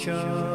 Sure.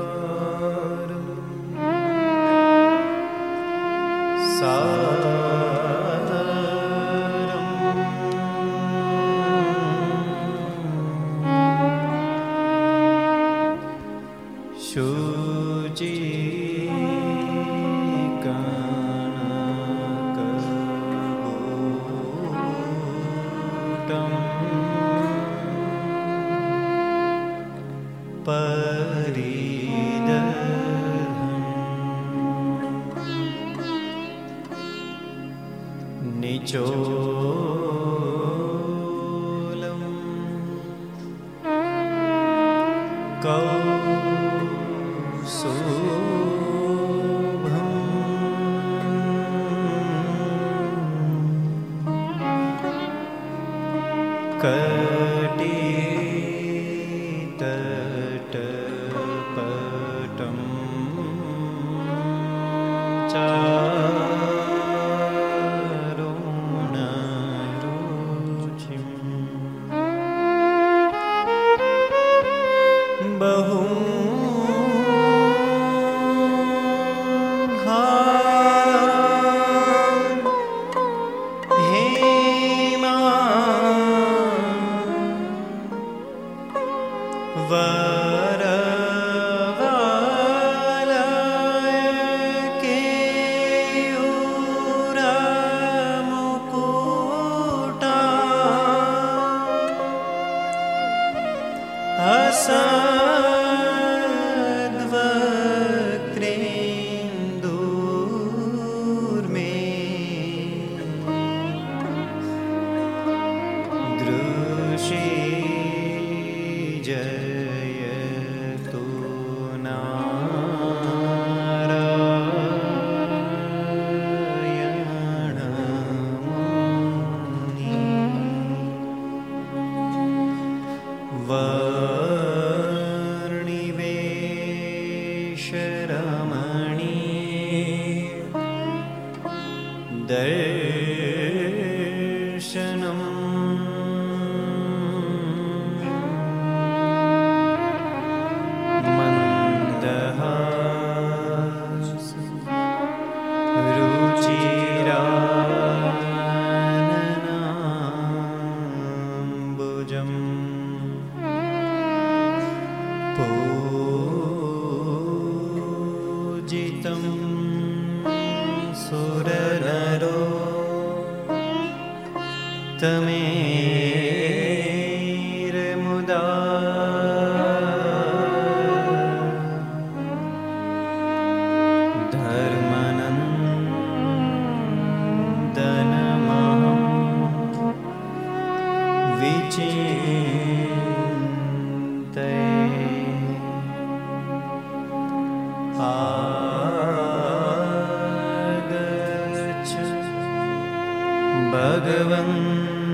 भगवन्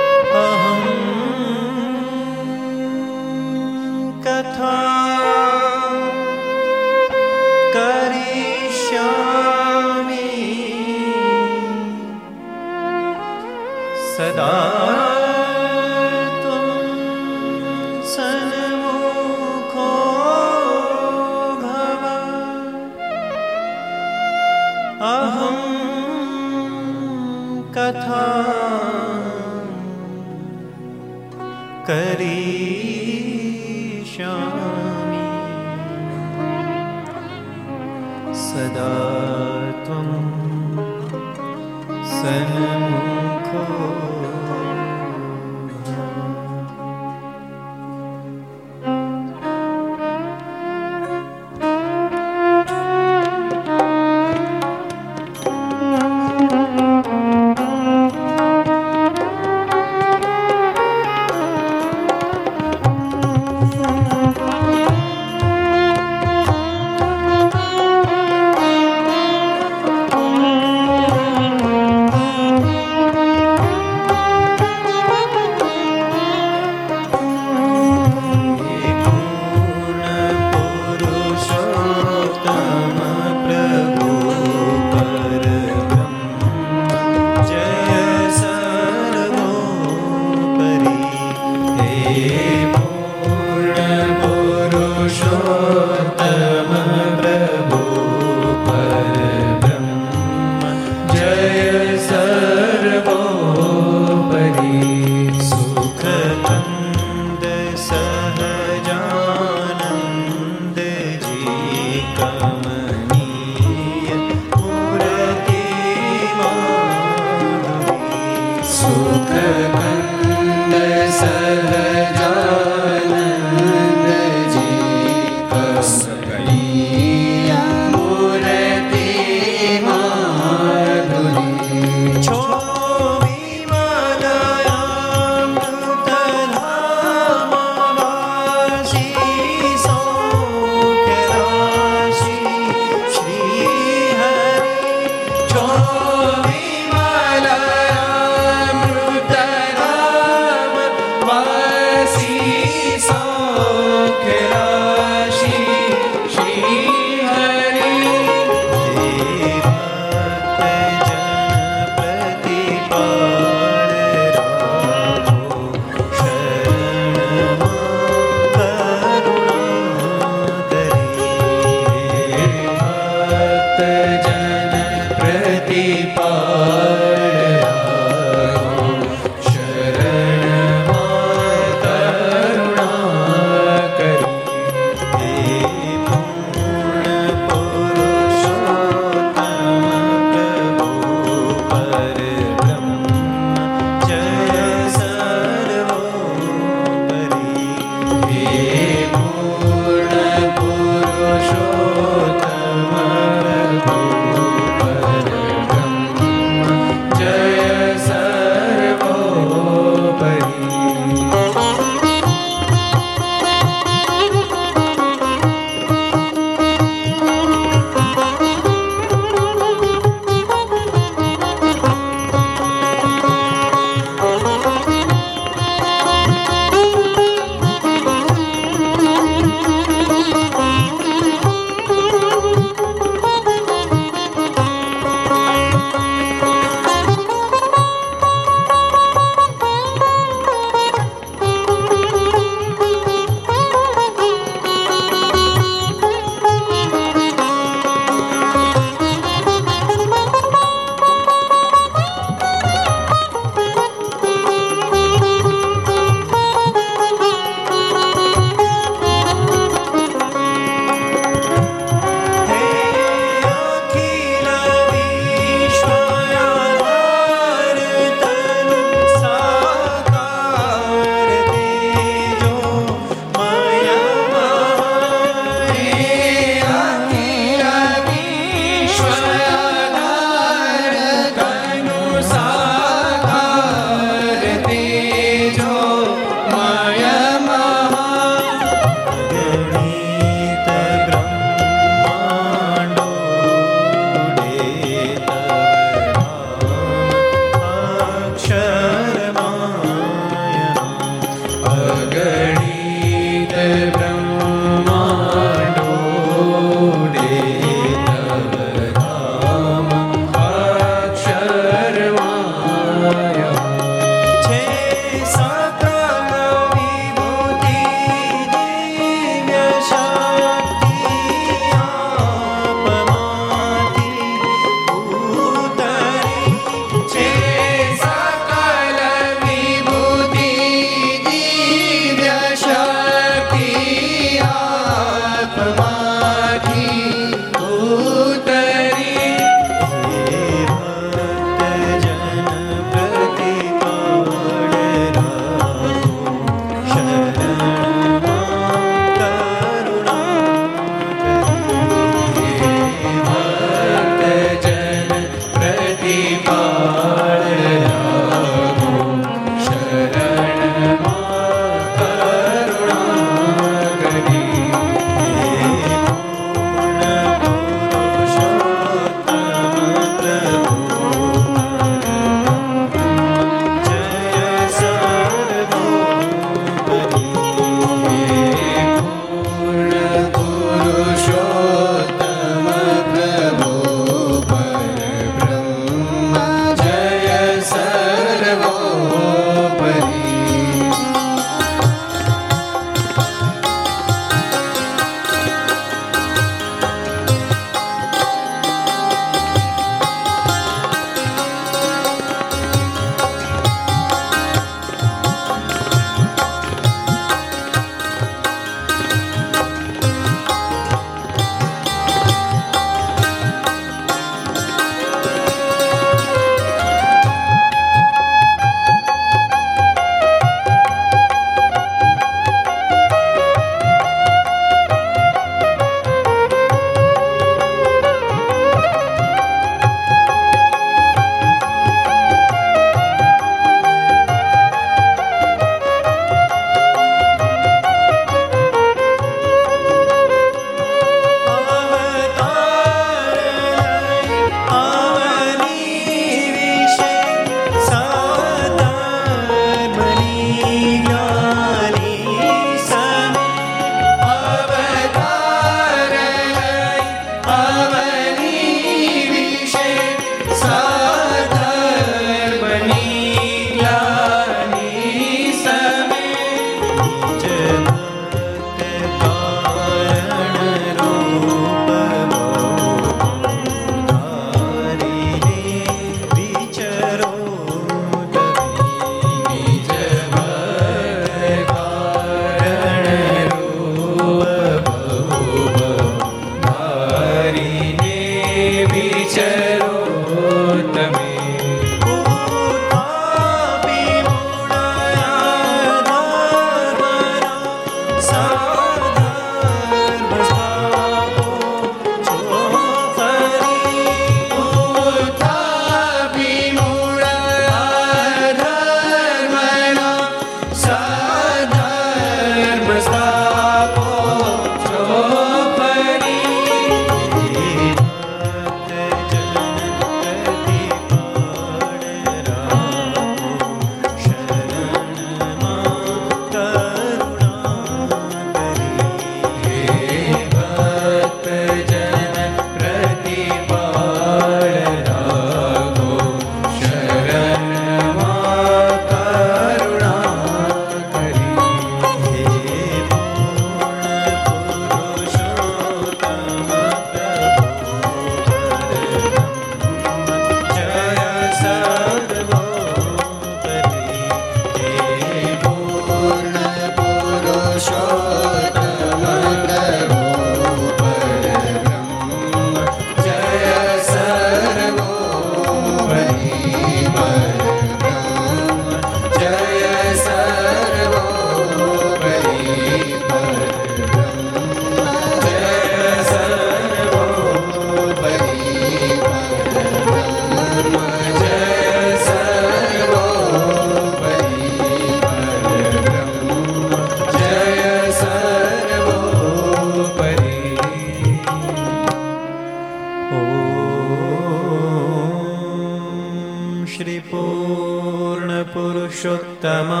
पूर्णपुरुषोत्तमा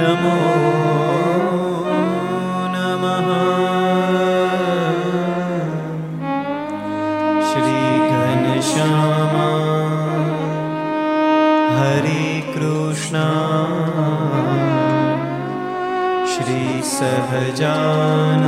नमो नमः श्रीघनश्यामा हरिकृष्णा श्रीसहजान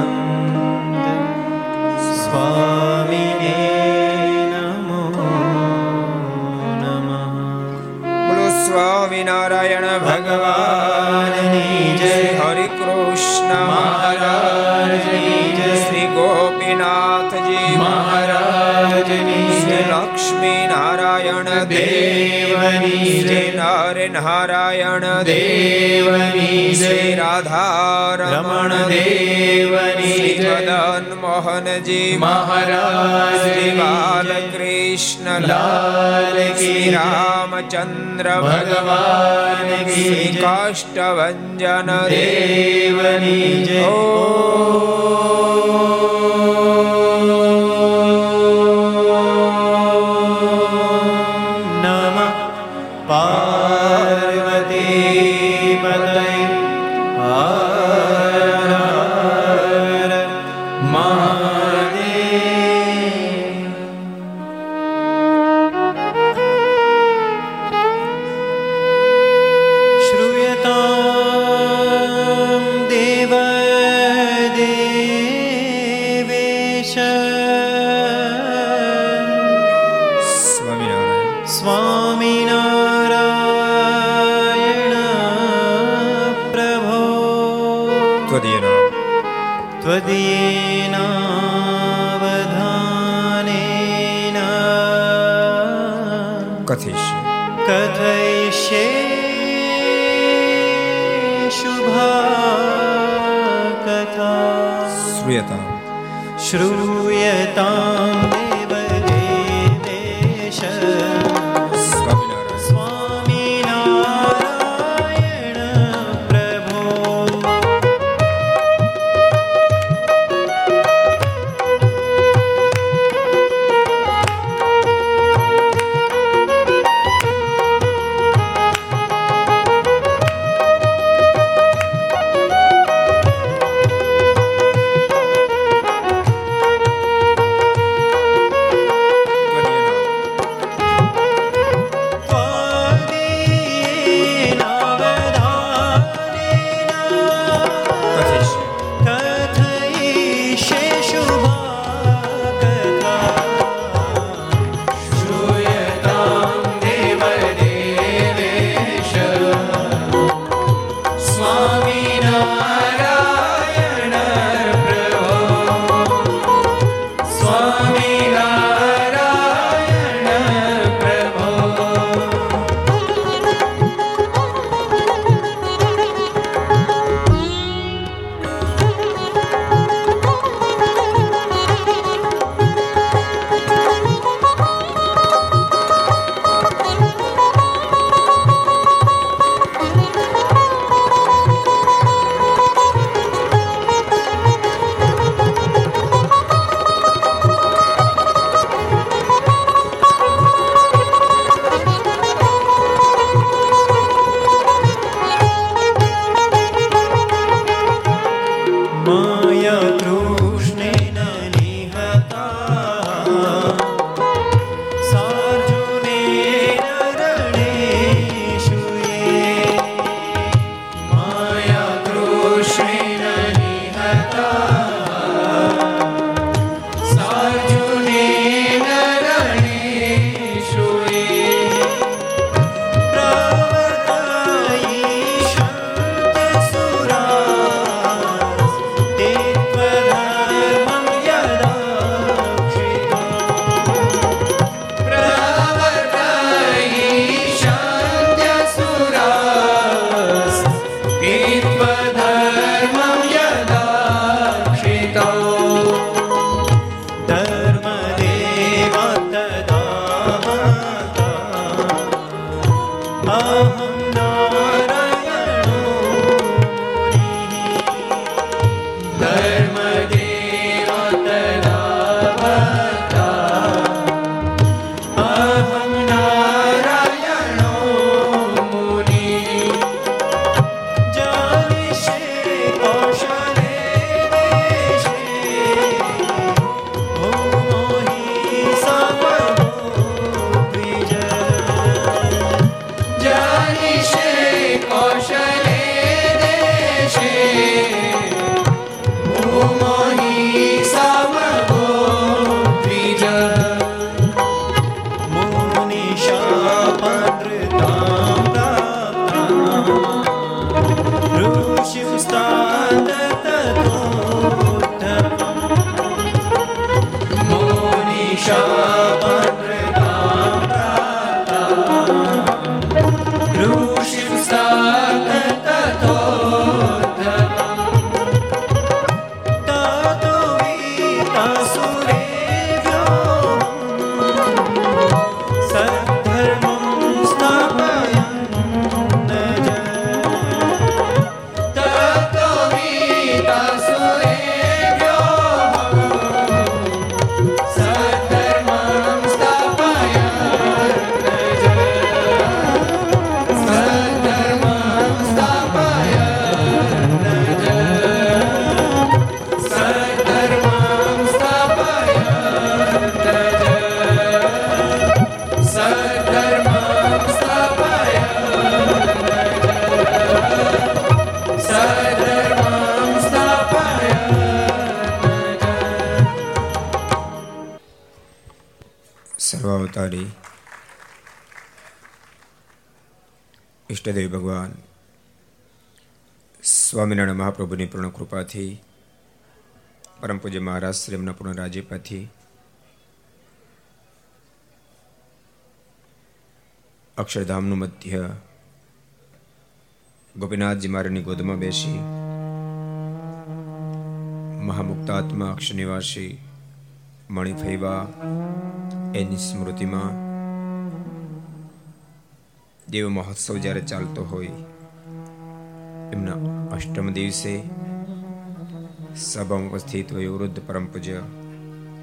દેવની શ્રી નરે નારાયણ દેવની શ્રી રાધા રમણ દેવની મદન મોહનજી મહારાજ શ્રી બાલકૃષ્ણ લાલ શ્રી રામચંદ્ર ભગવાન શ્રી કાષ્ટભન દેવની જય. મહાપ્રભુની પૂર્ણ કૃપાથી, પરમ પૂજ્ય મહારાજ શ્રી એમના પૂર્ણ રાજ્યપાથી અક્ષરધામનું મધ્ય ગોપીનાથજી મહારાજની ગોદમાં બેસી, મહામુક્તાત્મા અક્ષર નિવાસી મણિફૈવા એની સ્મૃતિમાં દેવ મહોત્સવ જ્યારે ચાલતો હોય એમના અષ્ટમ દિવસે સભામાં ઉપસ્થિત હોય વૃદ્ધ પરમ પૂજ્ય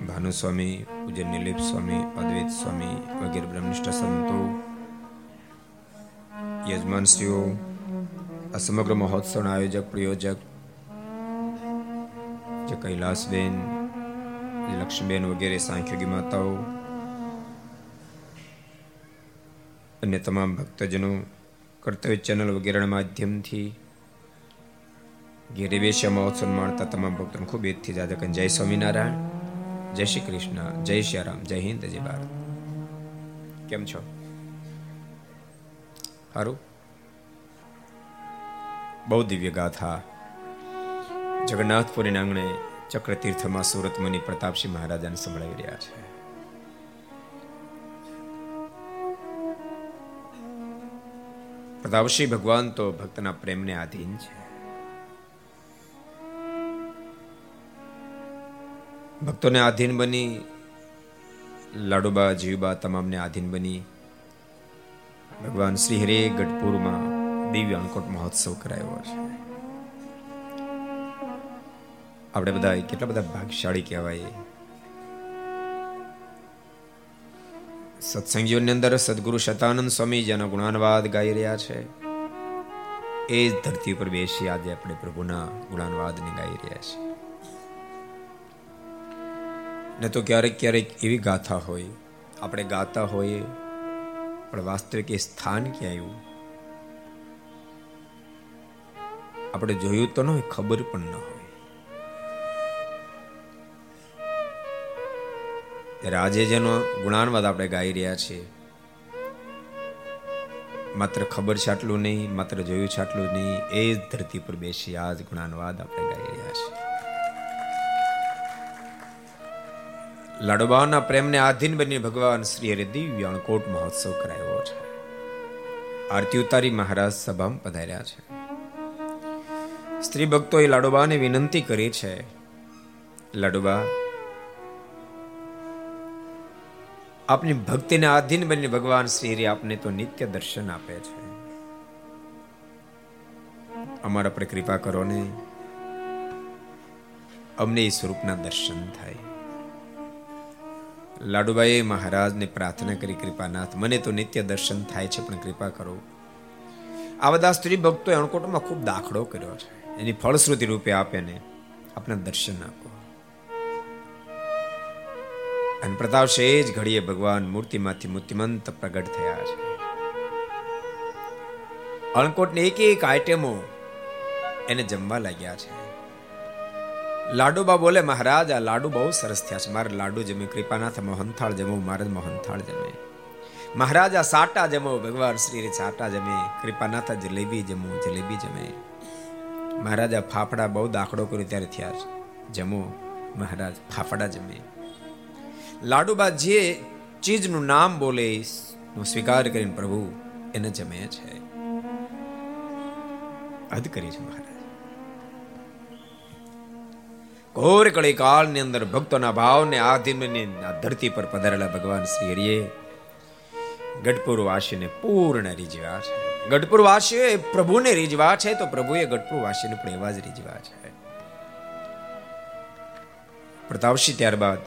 ભાનુસ્વામી પૂજ્ય નિલીપ સ્વામી, અદ્વૈત સ્વામી વગેરે બ્રહ્મનિષ્ઠ સંતો યજમાનશ્રીઓ આ સમગ્ર મહોત્સવના આયોજક, પ્રયોજક, જે કૈલાસબેન, લક્ષ્મીબેન વગેરે, સાંખ્યોગી માતાઓ અને તમામ ભક્તજનો કર્તવ્ય ચેનલ વગેરેના માધ્યમથી ઘેરે બેસ્યા મહોત્સવ માણતા તમામ ભક્તોને ખૂબ એથી જાદક જય સ્વામિનારાયણ. જય શ્રી કૃષ્ણ. જય શ્રી રામ. જય હિન્દ, જય ભારત. કેમ છો? સારું બહુ દિવ્ય ગાથા. જગન્નાથપુરી આંગણે ચક્રતીર્થમાં સુરત મુનિ પ્રતાપસિંહ મહારાજાને સંભળાવી રહ્યા છે. પ્રતાપસિંહ ભગવાન તો ભક્તના પ્રેમને આધીન છે. ભક્તોને આધીન બની, લાડુબા, જીવબા તમામને આધીન બની. ભગવાન શ્રી હરે ગઢપુરમાં દિવ્ય અંકોટ મહોત્સવ કરાયો છે. આપણે બધા કેટલા બધા ભાગશાળી કહેવાય. સત્સંગીઓની અંદર સદગુરુ શતાનંદ સ્વામી જેના ગુણાનવાદ ગાઈ રહ્યા છે, એ જ ધરતી ઉપર બેસી આજે આપણે પ્રભુના ગુણાનવાદને ગાઈ રહ્યા છીએ ને તો ક્યારેક ક્યારેક એવી ગાથા હોય. આપણે ગાતા હોઈએ, પણ વાસ્તવિક એ સ્થાન ક્યાં આવ્યું? આપણે જોયું તો ન હોય, ખબર પણ ન હોય. ત્યારે આજે જેનો ગુણાનવાદ આપણે ગાઈ રહ્યા છીએ, માત્ર ખબર છે આટલું નહીં, માત્ર જોયું છે આટલું નહીં, એ જ ધરતી પર બેસી આ જ ગુણાનવાદ આપણે ગાઈ રહ્યા છીએ. લાડોબાના પ્રેમને આધીન બની ભગવાન શ્રી હરે દિવ્યાણકોટ મહોત્સવ કરાયો છે. આરતી ઉતારી મહારાજ સભામાં પધાર્યા છે. સ્ત્રી ભક્તોએ લાડોબાને વિનંતી કરી છે. લાડોબા આપની ભક્તિને આધીન બની ભગવાન શ્રી હરે આપને તો નિત્ય દર્શન આપે છે. અમારા પર કૃપા કરો ને અમને એ સ્વરૂપના દર્શન થાય. લાડુબાઈએ મહારાજને પ્રાર્થના કરી, કૃપાનાથ, મને તો નિત્ય દર્શન થાય છે, પણ કૃપા કરો. આ બધા સ્ત્રી ભક્તોએ અણકોટમાં ખૂબ દાખલો કર્યો છે. એની ફળશ્રુતિ રૂપે આપને દર્શન આપો. અને પ્રતાપ જ ઘડીએ ભગવાન મૂર્તિમાંથી મૂર્તિમંત પ્રગટ થયા છે. અણકોટની એક એક આઈટમો એને જમવા લાગ્યા છે. લાડુબા બોલે, મહારાજ, આ લાડુ બહુ સરસ થયા છે. મારે લાડુ જમે કૃપાનાથ મોહનથાળ જમો, મારે મોહનથાળ જમે. મહારાજ, આ સાટા જમો, ભગવાન શ્રી સાટા જમે કૃપાનાથ જલેબી જમો, જલેબી જમે. મહારાજા ફાફડા બહુ દાખલો કર્યો ત્યારે થયા છે. જમો, મહારાજ, ફાફડા જમે. લાડુબા જે ચીજનું નામ બોલે સ્વીકાર કરીને પ્રભુ એને જમે છે. હદ કરી છે મહારાજ. ઘોર કળી કાળની અંદર ભક્તોના ભાવને આધીનની ધરતી પર પધારેલા ભગવાન શ્રી હરિએ ગઢપુર વાસીને પૂર્ણ રીઝવા છે. ગઢપુર વાસીઓ એ પ્રભુને રીઝવા છે તો પ્રભુએ ગઢપુર વાસીને પણ એવા જ રીઝવા છે. પ્રતાપસિંહ ત્યારબાદ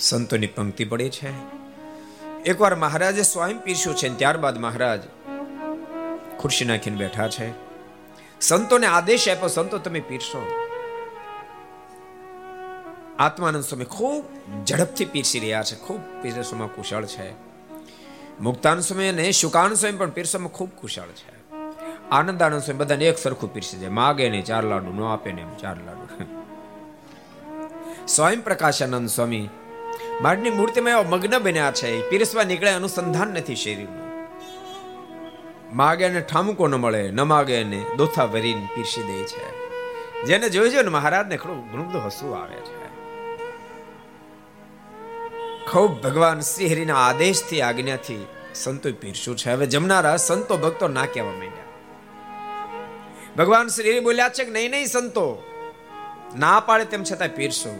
સંતોની પંક્તિ પડી છે. એકવાર મહારાજે સ્વયં પીરસ્યું છે ત્યારબાદ મહારાજ ખુરશી નાખીને બેઠા છે. સંતોને આદેશ આપ્યો, સંતો, તમે પીરસો. આત્માનંદ સ્વામી ખૂબ ઝડપથી પીરસી રહ્યા છે, ખૂબ પીરસવામાં કુશળ છે. મુક્તાન સ્વામી અને શુકાન સ્વામી પણ પીરસવામાં ખૂબ કુશળ છે. આનંદાનંદ સ્વામી બધાને એક સરખું પીરસી જાય. માગે ને ચાર લાડુ, ન આપે ને ચાર લાડુ. સ્વયં પ્રકાશાનંદ સ્વામી, બાળની મૂર્તિમાં એવા મગ્ન બન્યા છે. પીરસવા નીકળે અનુસંધાન નથી શરીરનું માગે ને ઠામકો ન મળે, ન માગે ને દોથા ભરીને પીરસી દે છે. જેને જોઈજો ને મહારાજને ઘણું ઘણું બધું હસવું આવે છે. ખૂબ ભગવાન શ્રી હરિના આદેશથી, આજ્ઞાથી સંતો પીરસું છે. હવે જમનારા સંતો ભક્તો ના કહેવા માંડ્યા. ભગવાન શ્રી બોલ્યા છે કે નહીં નહીં સંતો, ના પાડે તેમ છતાં પીરશું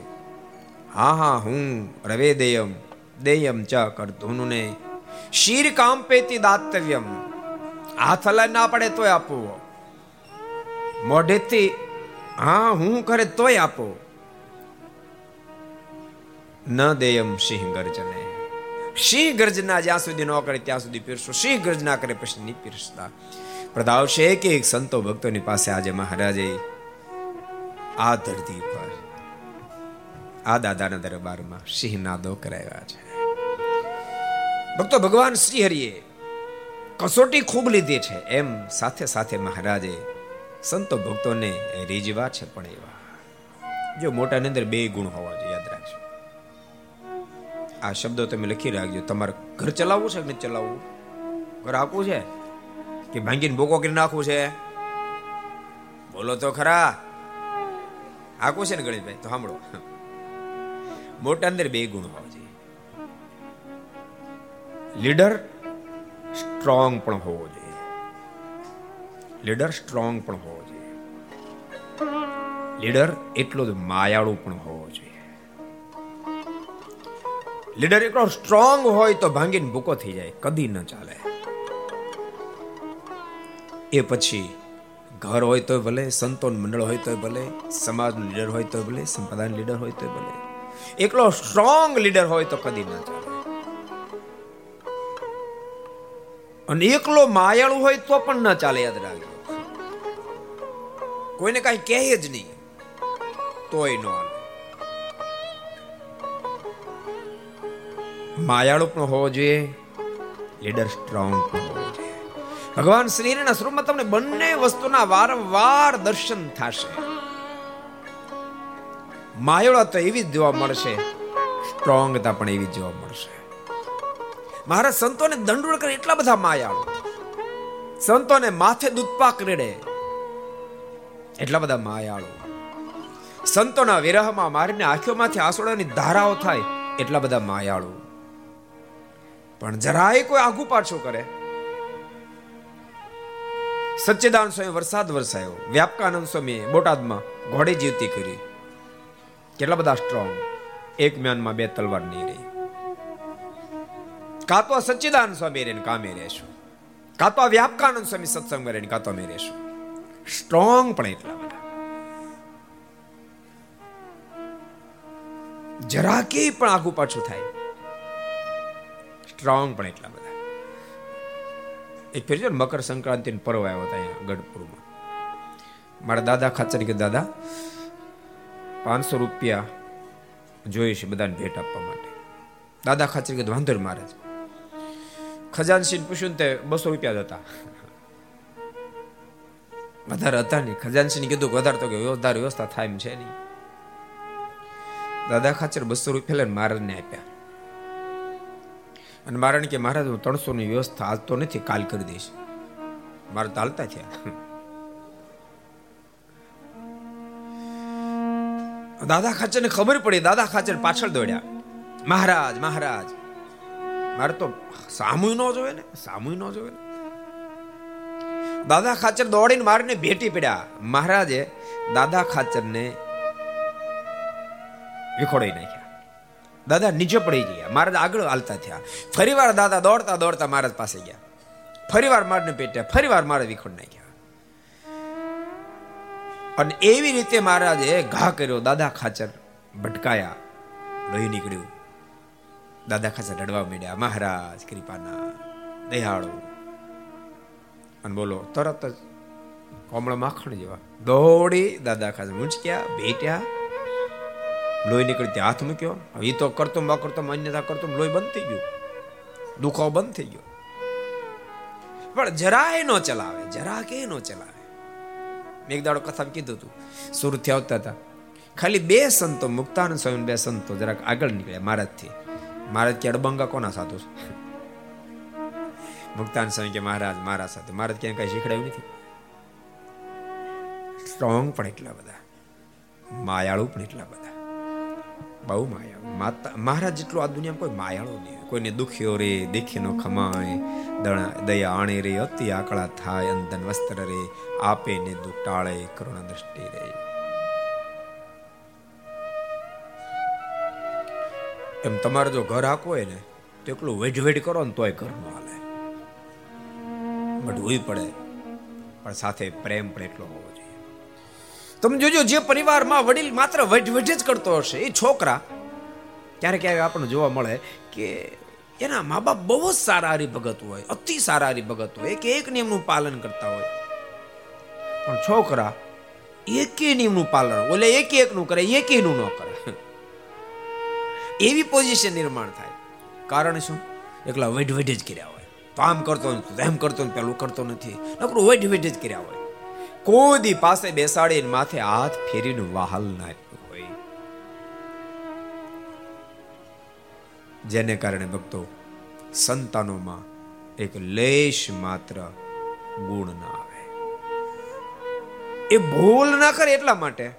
હા હા, હું રવે દેયમ દેયમ ચ કરતું ને શીર કામ પેતી દાતવ્યમ. હાથ હલાય ના પડે તોય આપવો મોઢેથી, હા, હું કરે તોય આપો. ન દેયમ સિંહ ગર્જને. સિંહ ગર્જના જ્યાં સુધી ન કરે ત્યાં સુધી પીરસો. સિંહ ગર્જના કરે પછી નહીં પીરસતા. પ્રદાવશે એક એક સંતો ભક્તોની પાસે આજે મહારાજે આ ધરતી પર, આ દાદાના દરબારમાં સિંહ નાદો કરાવ્યા છે. ભક્તો ભગવાન શ્રી હરિએ કસોટી ખૂબ લીધી છે. એમ સાથે સાથે મહારાજે સંતો ભક્તોને રીઝવા છે પણ એવા. જો મોટાની અંદર બે ગુણ હોવા જોઈએ, યાદ રાખજો. આ શબ્દો તમે લખી રાખજો. તમારે ઘર ચલાવવું છે કે નથી ચલાવવું? ઘર આપવું છે? કે ભાંગીને બોકો કરી નાખવું છે? બોલો તો ખરા. આકું છે ને ગણેશભાઈ? તો સાંભળો. મોટા અંદર બે ગુણ હોવા જોઈએ. લીડર સ્ટ્રોંગ પણ હોવો જોઈએ. લીડર સ્ટ્રોંગ પણ હોવો જોઈએ. લીડર એટલો જ માયાળુ પણ હોવો જોઈએ. લીડર એટલો સ્ટ્રોંગ હોય તો ભાંગીને ભૂકો થઈ જાય, કદી ન ચાલે. એ પછી ઘર હોય તો ભલે, સંતોન મંડળ હોય તો ભલે, સમાજનું લીડર હોય તો ભલે, સંપ્રદાયનું લીડર હોય તો ભલે. એકલો સ્ટ્રોંગ લીડર હોય તો કદી ન ચાલે. અને એકલો માયાળુ હોય તો પણ ના ચાલે, યાદ રાખજો. કોઈને કઈ કહે જ નહીં, તોય ન હાલે માયાળુ પણ હોવો જોઈએ લીડર સ્ટ્રોંગ પણ હોવો જોઈએ. ભગવાન શ્રીના સ્વરૂપમાં તમને બંને વસ્તુના વારંવાર દર્શન થશે. માયાળા તો એવી જ જોવા મળશે સ્ટ્રોંગતા પણ એવી જ જોવા મળશે. મારા સંતોને દંડોળ કરે એટલા બધા માયાળુ. સંતોને માથે દૂધપાક રેડે એટલા બધા માયાળુ. સંતોના વિરહમાં મારીને આંખોમાંથી આંસુડાની ધારાઓ થાય એટલા બધા માયાળુ. પણ જરાય કોઈ આગુ પાછું કરે. સચ્ચિદાન સ્વામી વરસાદ વરસાયો. વ્યાપકાનંદ સ્વામીએ બોટાદમાં ઘોડે જીવતી કરી. કેટલા બધા સ્ટ્રોંગ એક મ્યાનમાં બે તલવાર નહીં રહી કાં તો સચ્ચિદાન સ્વામી રહીને કામે રહેશું. કાં તો વ્યાપકાનંદ સ્વામી સત્સંગમાં રહીને કાં તો અમે રહેશું. સ્ટ્રોંગ પણ એટલા બધા. જરા કે પણ આગુ પાછું થાય. સ્ટ્રોંગ પણ એટલા બધા. એક ફેર છે મકર સંક્રાંતિ પર્વ આવ્યો હતા અહીંયા ગઢપુરમાં. મારા દાદા ખાચર કે દાદા, પાંચસો રૂપિયા જોઈએ છે બધાને ભેટ આપવા માટે. દાદા ખાચર કે વાંધો મહારાજ ખજાનસિંહ પૂછ્યું તે બસો રૂપિયા જ હતા. વધારે હતા નહીં. ખજાનસિંહ કીધું વધારે તો કે વધારે વ્યવસ્થા થાય છે નહીં. દાદા ખાચર બસો રૂપિયા લઈને મહારાજને આપ્યા. અને મારણ કે, મહારાજ, હું ત્રણસો ની વ્યવસ્થા આજ નથી, કાલ કરી દઈશ. મારે તો હાલતા થયા. દાદા ખાચરને ખબર પડી. દાદા ખાચર પાછળ દોડ્યા. મહારાજ મહારાજ મારે તો સામુય ન જોવે ને, સામુય ન જોવે ને. દાદા ખાચર દોડીને મારીને ભેટી પડ્યા. મહારાજે દાદા ખાચરને વિખોડાઈ નાખ્યા. દાદા નીચે પડી ગયા. મહારાજ આગળ હાલતા થયા. ફરીવાર દાદા દોડતા દોડતા મહારાજ પાસે ગયા. ફરીવાર મારને પેટ્યા, ફરીવાર મારે વિખોડ નાખ્યા. અને એવી રીતે મહારાજે ઘા કર્યો. દાદા ખાચર ભટકાયા, લોહી નીકળ્યું. દાદા ખાસે રડવા માંડ્યા. મહારાજ, કૃપાના, દયાળુ. અને બોલો, તરત જ કોમળ માખણ જેવા દોડી દાદા ખાસે મૂંચક્યા ભેટ્યા. લોહી નીકળતી હાથ મૂક્યો. એ તો કરતો કરતો માન્યતા કરતો લોહી બંધ થઈ ગયું. દુખાવો બંધ થઈ ગયો. પણ જરાય નો ચલાવે જરા કે નો ચલાવે. મેં એક દાડો કથા કીધું હતું. સુરતથી આવતા હતા. ખાલી બે સંતો મુક્તાન સ્વામી બે સંતો જરાક આગળ નીકળ્યા, મહારાજથી. મહારાજ કે અડબંગા કોના સાધુ છે? મુક્તાન સ્વામી કે મહારાજ, મારા સાથે. મહારાજ ક્યાંય કઈ શીખડાયું નથી. સ્ટ્રોંગ પણ એટલા બધા. માયાળુ પણ એટલા બધા. બહુ માયાળુ. માતા મહારાજ જેટલું આ દુનિયામાં કોઈ માયાળુ નહીં કોઈને દુખ્યો રે દેખી નો ખમાય, દણા દયા આણે રે, અતિ આકળા થાય અંતન વસ્ત્ર રે, આપે ને દુઃખ ટાળે કરુણા દ્રષ્ટિ રે. એમ તમારે જો ઘર આખવું હોય ને, તો એકલું વેઢવેઢ કરો ને તોય ઘર નો હાલે. મઢવું પડે, પણ સાથે પ્રેમ પણ એટલો હોવો જોઈએ. તમે જોજો, જે પરિવારમાં વડીલ માત્ર વેઠ જ કરતો હશે, એ છોકરા, ક્યારેક ક્યારેક આપણને જોવા મળે કે એના મા બાપ બહુ જ સારા હરિભગત હોય, અતિ સારા હરિભગત હોય, એક એક નિયમનું પાલન કરતા હોય. પણ છોકરા, એકે નિયમનું પાલન, ઓલે એક એકનું કરે એકેનું ન કરે. એવી પોઝિશન નિર્માણ થાય. કારણ શું? એકલા વેઢ વેઢ જ કર્યા હોય. તો આમ કરતો નથી એમ કરતો નથી, પેલું કરતો નથી. નકરું વેઢ વેઢ જ કર્યા હોય. કોદી પાસે બેસાડીને માથે હાથ ફેરીને વાહલ નાખ્યું હોય. જેને કારણે ભક્તો સંતાનોમાં એક લેશ માત્ર ગુણ ના આવે. એ ભૂલ ના કરે એટલા માટે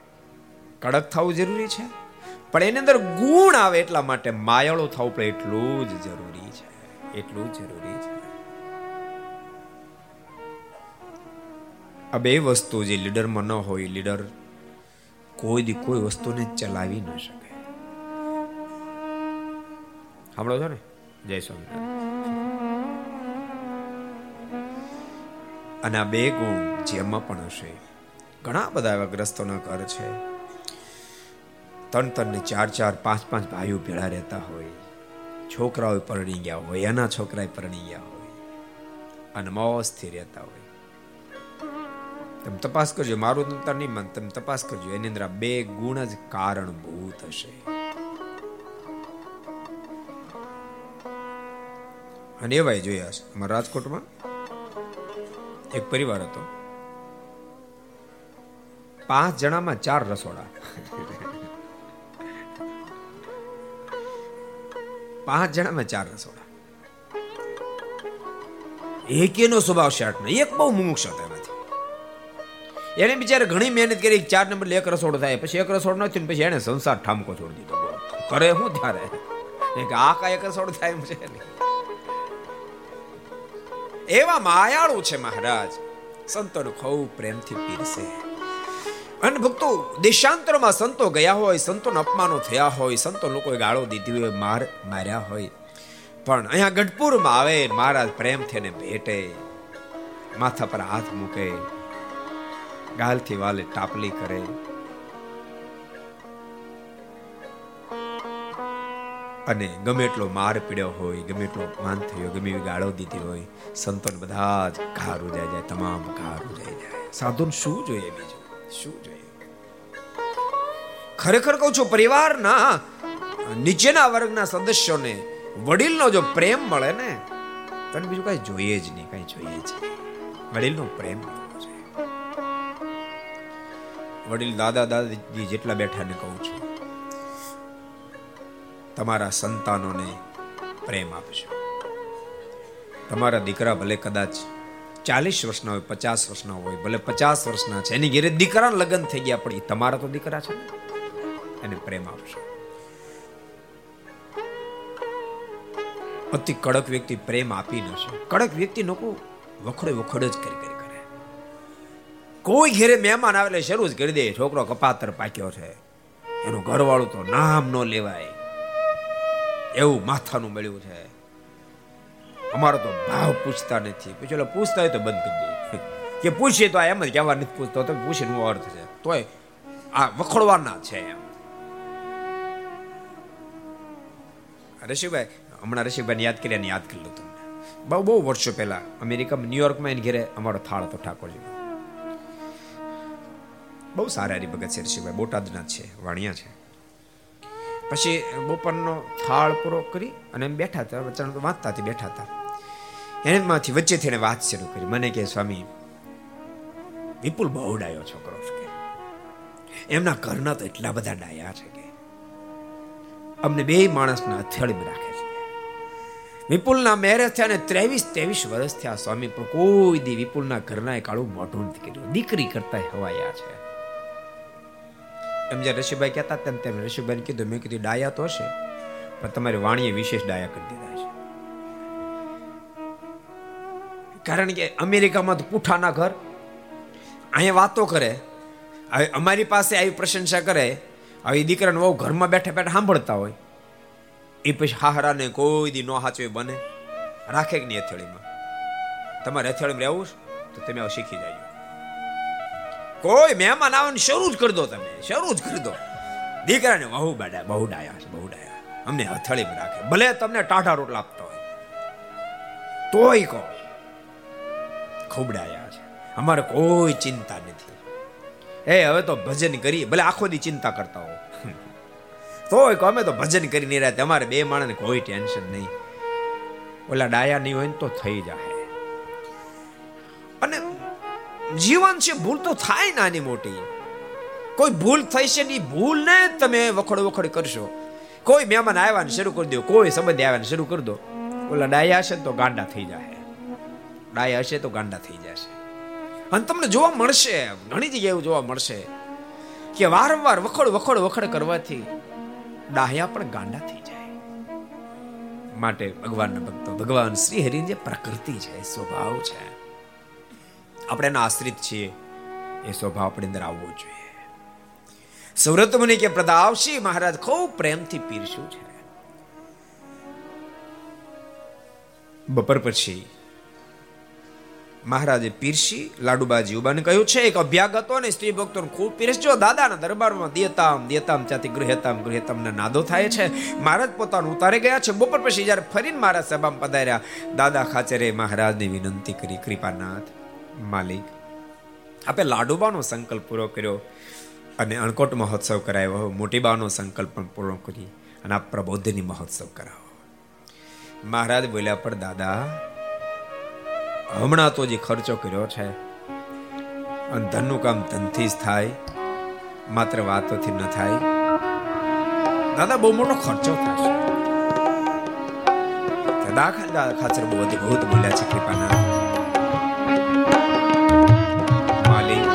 કડક થવું જરૂરી છે? પણ એની અંદર ગુણ આવે એટલા માટે માયાળો થવું પડે, એટલું જ જરૂરી છે. એટલું જ જરૂરી છે. આ બે વસ્તુ જે લીડરમાં ન હોય, લીડર કોઈ દી કોઈ વસ્તુને ચલાવી ન શકે. સાંભળો છો ને? જય સ્વામિનારાયણ. અને આ બે ગુણ જેમાં પણ હશે. ઘણા બધા એવા ગ્રસ્તોના ઘર છે. ત્રણ ત્રણ ને ચાર ચાર પાંચ પાંચ ભાઈઓ ભેળા રહેતા હોય. છોકરાઓ પરણી ગયા હોય, એના છોકરા પરણી ગયા હોય અને મોજથી રહેતા હોય. તમે તપાસ કરજો, મારું તંત્ર નહીં માન તમે તપાસ કરજો, એની અંદર બે ગુણ જ કારણભૂત હશે. અને એવાય જોયા છે. અમારા રાજકોટમાં એક પરિવાર હતો. પાંચ જણામાં ચાર રસોડા. પાંચ જણામાં ચાર રસોડા એકેનો સ્વભાવ શાર્ટ નહીં, એક બહુ મુમુક્ષ હતો એને બિચારે ઘણી મહેનત કરી, ચાર નંબર એક રસોડો થાય, પછી એક રસોડો નથી પછી એને સંસાર ઠામકો છોડી દીધો. કરે શું ત્યારે એક આ કા એક રસોડો થાય એમ છે એવા માયાળુ છે મહારાજ. સંતોને ખૂબ પ્રેમથી પીરસે. અને ભક્તો, દેશાંતરમાં સંતો ગયા હોય, સંતોના અપમાનો થયા હોય, સંતો લોકોએ ગાળો દીધી હોય, માર માર્યા હોય. પણ અહીંયા ગઢપુરમાં આવે, મહારાજ પ્રેમથી એને ભેટે, માથા પર હાથ મૂકે, ગાલથી વાલે ટાપલી કરે. અને ગમે એટલો માર પીડ્યો હોય, ગમે એટલો માન થયો ગમે એવી ગાળો દીધી હોય, સંતોન બધા જ ઘા રૂજાઈ જાય, તમામ ઘા રૂજાઈ જાય. સાધુને શું જોઈએ બીજું? શું જોઈએ? ખરેખર કહું છું, પરિવારના, નીચેના વર્ગના સદસ્યોને, વડીલનો જો પ્રેમ મળે ને, તને બીજું કઈ જોઈએ જ નહીં, કઈ જોઈએ જ નહીં. વડીલનો પ્રેમ જોઈએ. વડીલ દાદા દાદાજી જેટલા બેઠા ને કહું છું, તમારા સંતાનોને પ્રેમ આપજો. તમારા દીકરા ભલે કદાચ ચાલીસ વર્ષના હોય, પચાસ વર્ષના હોય, ભલે પચાસ વર્ષના છે. એની ઘેરે દીકરા લગ્ન થઈ ગયા, પણ એ તમારા તો દીકરા છે એને પ્રેમ આપશો. અતિ કડક વ્યક્તિ પ્રેમ આપી ન કડક વ્યક્તિ લોકો વખડે વખડ જ કરી કરી કરે. કોઈ ઘેરે મહેમાન આવે શરૂ જ કરી દે. છોકરો કપાતર પાક્યો છે. એનું ઘરવાળું તો નામ ન લેવાય. એવું માથાનું મળ્યું છે. અમારો તો ભાવ પૂછતા નથી. પછી પૂછતા હોય તો બંધ કરી દઈએ કે પૂછીએ તો આ એમ જ કહેવા નથી પૂછતો. તો પૂછીને અર્થ છે? તોય આ વખોડવાના છે એમ. રશીભાઈ હમણાં રશીભાઈને યાદ કર્યા યાદ કરી લો તમને. બહુ બહુ વર્ષો પહેલા અમેરિકામાં, ન્યુયોર્કમાં એને ઘેરે અમારો થાળ હતો ઠાકોરજી. બહુ સારા હરિભગત છે રશીભાઈ બોટાદના છે, વાણિયા છે. પછી બપોરનો થાળ પૂરો કરી અને એમ બેઠા હતા, વચન વાંચતા હતી બેઠા હતા. એમાંથી વચ્ચેથી એને વાત શરૂ કરી. મને કે સ્વામી, વિપુલ બહુ ડાયો છોકરો કે. એમના ઘરના તો એટલા બધા ડાયા છે કે. અમને બે માણસના હથેળીમાં રાખે છે વિપુલના મેરેજ થયા ને ત્રેવીસ ત્રેવીસ વર્ષ થયા, સ્વામી, પણ કોઈ દી વિપુલના ઘરના એ કાળું મોઢું નથી કર્યું. દીકરી કરતા હવાયા છે. એમ જે રશીભાઈ કહેતા તેમ તેમ ઋષિભાઈને કીધું, મેં કીધું, ડાયા તો હશે, પણ તમારી વાણીએ વિશેષ ડાયા કરી દીધા છે. કારણ કે અમેરિકામાં તો પૂઠાના ઘર. અહીંયા વાતો કરે. હવે અમારી પાસે આવી પ્રશંસા કરે. હવે દીકરાને બહુ ઘરમાં બેઠા બેઠા સાંભળતા હોય. એ પછી હાહરાને કોઈ દી નો હાચવે બને. રાખે કે નહીં હથેળીમાં તમારે હથેળીમાં રહેવું તો તમે આવું શીખી જાય કોઈ મહેમાન આવવાનું શરૂ જ કરી દો તમે. શરૂ જ કરી દો. દીકરાને બહુ બાડા બહુ ડાયા બહુ ડાયા. અમને હથળીમાં રાખે. ભલે તમને ટાઢા રોટલા આપતા હોય. તોય કહો. ખૂબ ડાયા છે. અમારે કોઈ ચિંતા નથી. એ, હવે તો ભજન કરી ભલે આખો દી ચિંતા કરતા હો તોય અમે તો ભજન કરી નહીં રહ્યા અમારે બે માણસને કોઈ ટેન્શન નહીં. ઓલા ડાયા નહીં હોય ને તો થઈ જાય અને જીવન છે, ભૂલ તો થાય નાની મોટી. કોઈ ભૂલ થઈ છે ને ભૂલ ને તમે વખોડ વખોડ કરશો. કોઈ મહેમાન આવ્યા ને શરૂ કરી દો. કોઈ સંબંધ આવ્યા ને શરૂ કરી દો. ઓલા ડાયા છે તો ગાંડા થઈ જાય ડાયા હશે તો ગાંડા થઈ જશે. અને તમને જોવા મળશે, ઘણી જગ્યાએ એવું જોવા મળશે કે વારંવાર વખોડ વખોડ વખોડ કરવાથી ડાહ્યા પણ ગાંડા થઈ જાય. માટે ભગવાનના ભક્તો, ભગવાન શ્રી હરિની જે પ્રકૃતિ છે સ્વભાવ છે. આપણે એના આશ્રિત છીએ, એ સ્વભાવ આપણી અંદર આવવો જોઈએ. સુરત મુનિ કે પ્રદાવશી મહારાજ ખૂબ પ્રેમથી પીરસ્યું છે. બપોર પછી મહારાજે પીરસી, લાડુબાજી ઉબાને કહ્યું, છે એક અભ્યાગતો અને સ્ત્રી ભક્તો ખૂબ પીરસજો. દાદાના દરબારમાં દેતામ દેતામ ત્યાંથી ગૃહેતામ, ગૃહેતામના નાદો થાય છે. મહારાજ પોતાનું ઉતારે ગયા છે. બપોર પછી જ્યારે ફરીને મહારાજ સભામાં પધાર્યા, દાદા ખાચરે મહારાજને વિનંતી કરી, કૃપાનાથ, માલિક, આપે લાડુબાનો સંકલ્પ પૂરો કર્યો અને અણકોટ મહોત્સવ કરાયો. મોટીબાનો સંકલ્પ પણ પૂરો કરી અને આ પ્રબોધની મહોત્સવ કરાવો. મહારાજ બોલ્યા, પણ દાદા હમણાં તો જે ખર્ચો કર્યો છે, અને ધનનું કામ ધનથી જ થાય, માત્ર વાતોથી ન થાય. દાદા, બહુ મોટો ખર્ચો થશે. દાદા ખાચર બહુ બહુ બોલ્યા છે કૃપાના. માલિક.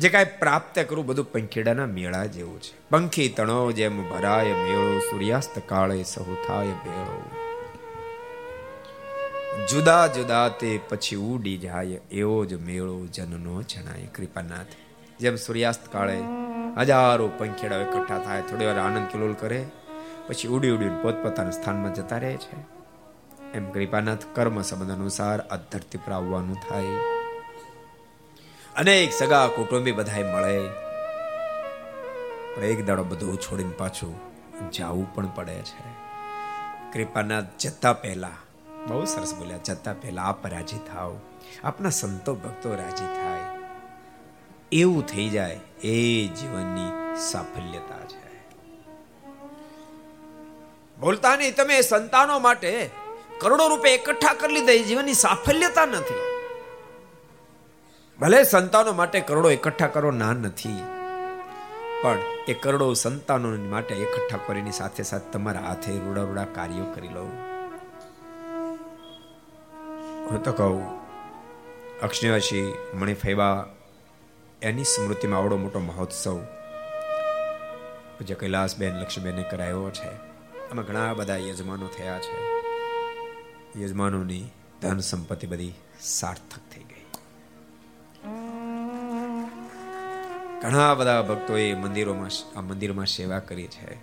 જે કાંઈ પ્રાપ્ત કરવું બધું પંખીડાના મેળા જેવું છે. પંખી તણો જેમ ભરાય મેળો, સૂર્યાસ્ત કાળે સહુ થાય ભેળો. જુદા જુદા તે પછી ઉડી જાય, એવો જ મેળો જનનો જણાય. કૃપાનાથ, જેમ સૂર્યાસ્ત કાળે હજારો પંખેડા એકઠા થાય, થોડી વાર આનંદ કિલોલ કરે, પછી ઉડી ઉડી પોતપોતાના સ્થાનમાં જતા રહે છે. એમ કૃપાનાથ કર્મ સંબંધ અનુસાર આ ધરતી પર આવવાનું થાય. અનેક સગા કુટુંબી બધાય મળે. પણ એક દાડો બધું છોડીને પાછું જવું પણ પડે છે. કૃપાના જતા પહેલા, બહુ સરસ બોલ્યા, જતા પહેલા આપ રાજી થાવ આપના સંતો ભક્તો રાજી થાય. એવું થઈ જાય એ જીવનની સાફલ્યતા છે. બોલતા નહીં, તમે સંતાનો માટે કરોડો રૂપિયા એકઠા કરી લીધા, એ જીવનની સાફલ્યતા નથી. ભલે સંતાનો માટે કરોડો એકઠા કરો ના નથી, પણ એ કરોડો સંતાનો માટે એકઠા કરીને સાથે સાથે તમારા હાથે રૂડા રૂડા કાર્યો કરી લો હું તો કહું અક્ષયવાસી મણિફૈબા એની સ્મૃતિમાં આવડો મોટો મહોત્સવ જે કૈલાસબેન, લક્ષ્મીબેને કરાયો છે. આમાં ઘણા બધા યજમાનો થયા છે. યજમાનોની ધન સંપત્તિ બધી સાર્થક થઈ ઘણા બધા ભક્તોએ મંદિરોમાં આ મંદિરમાં સેવા કરી છે.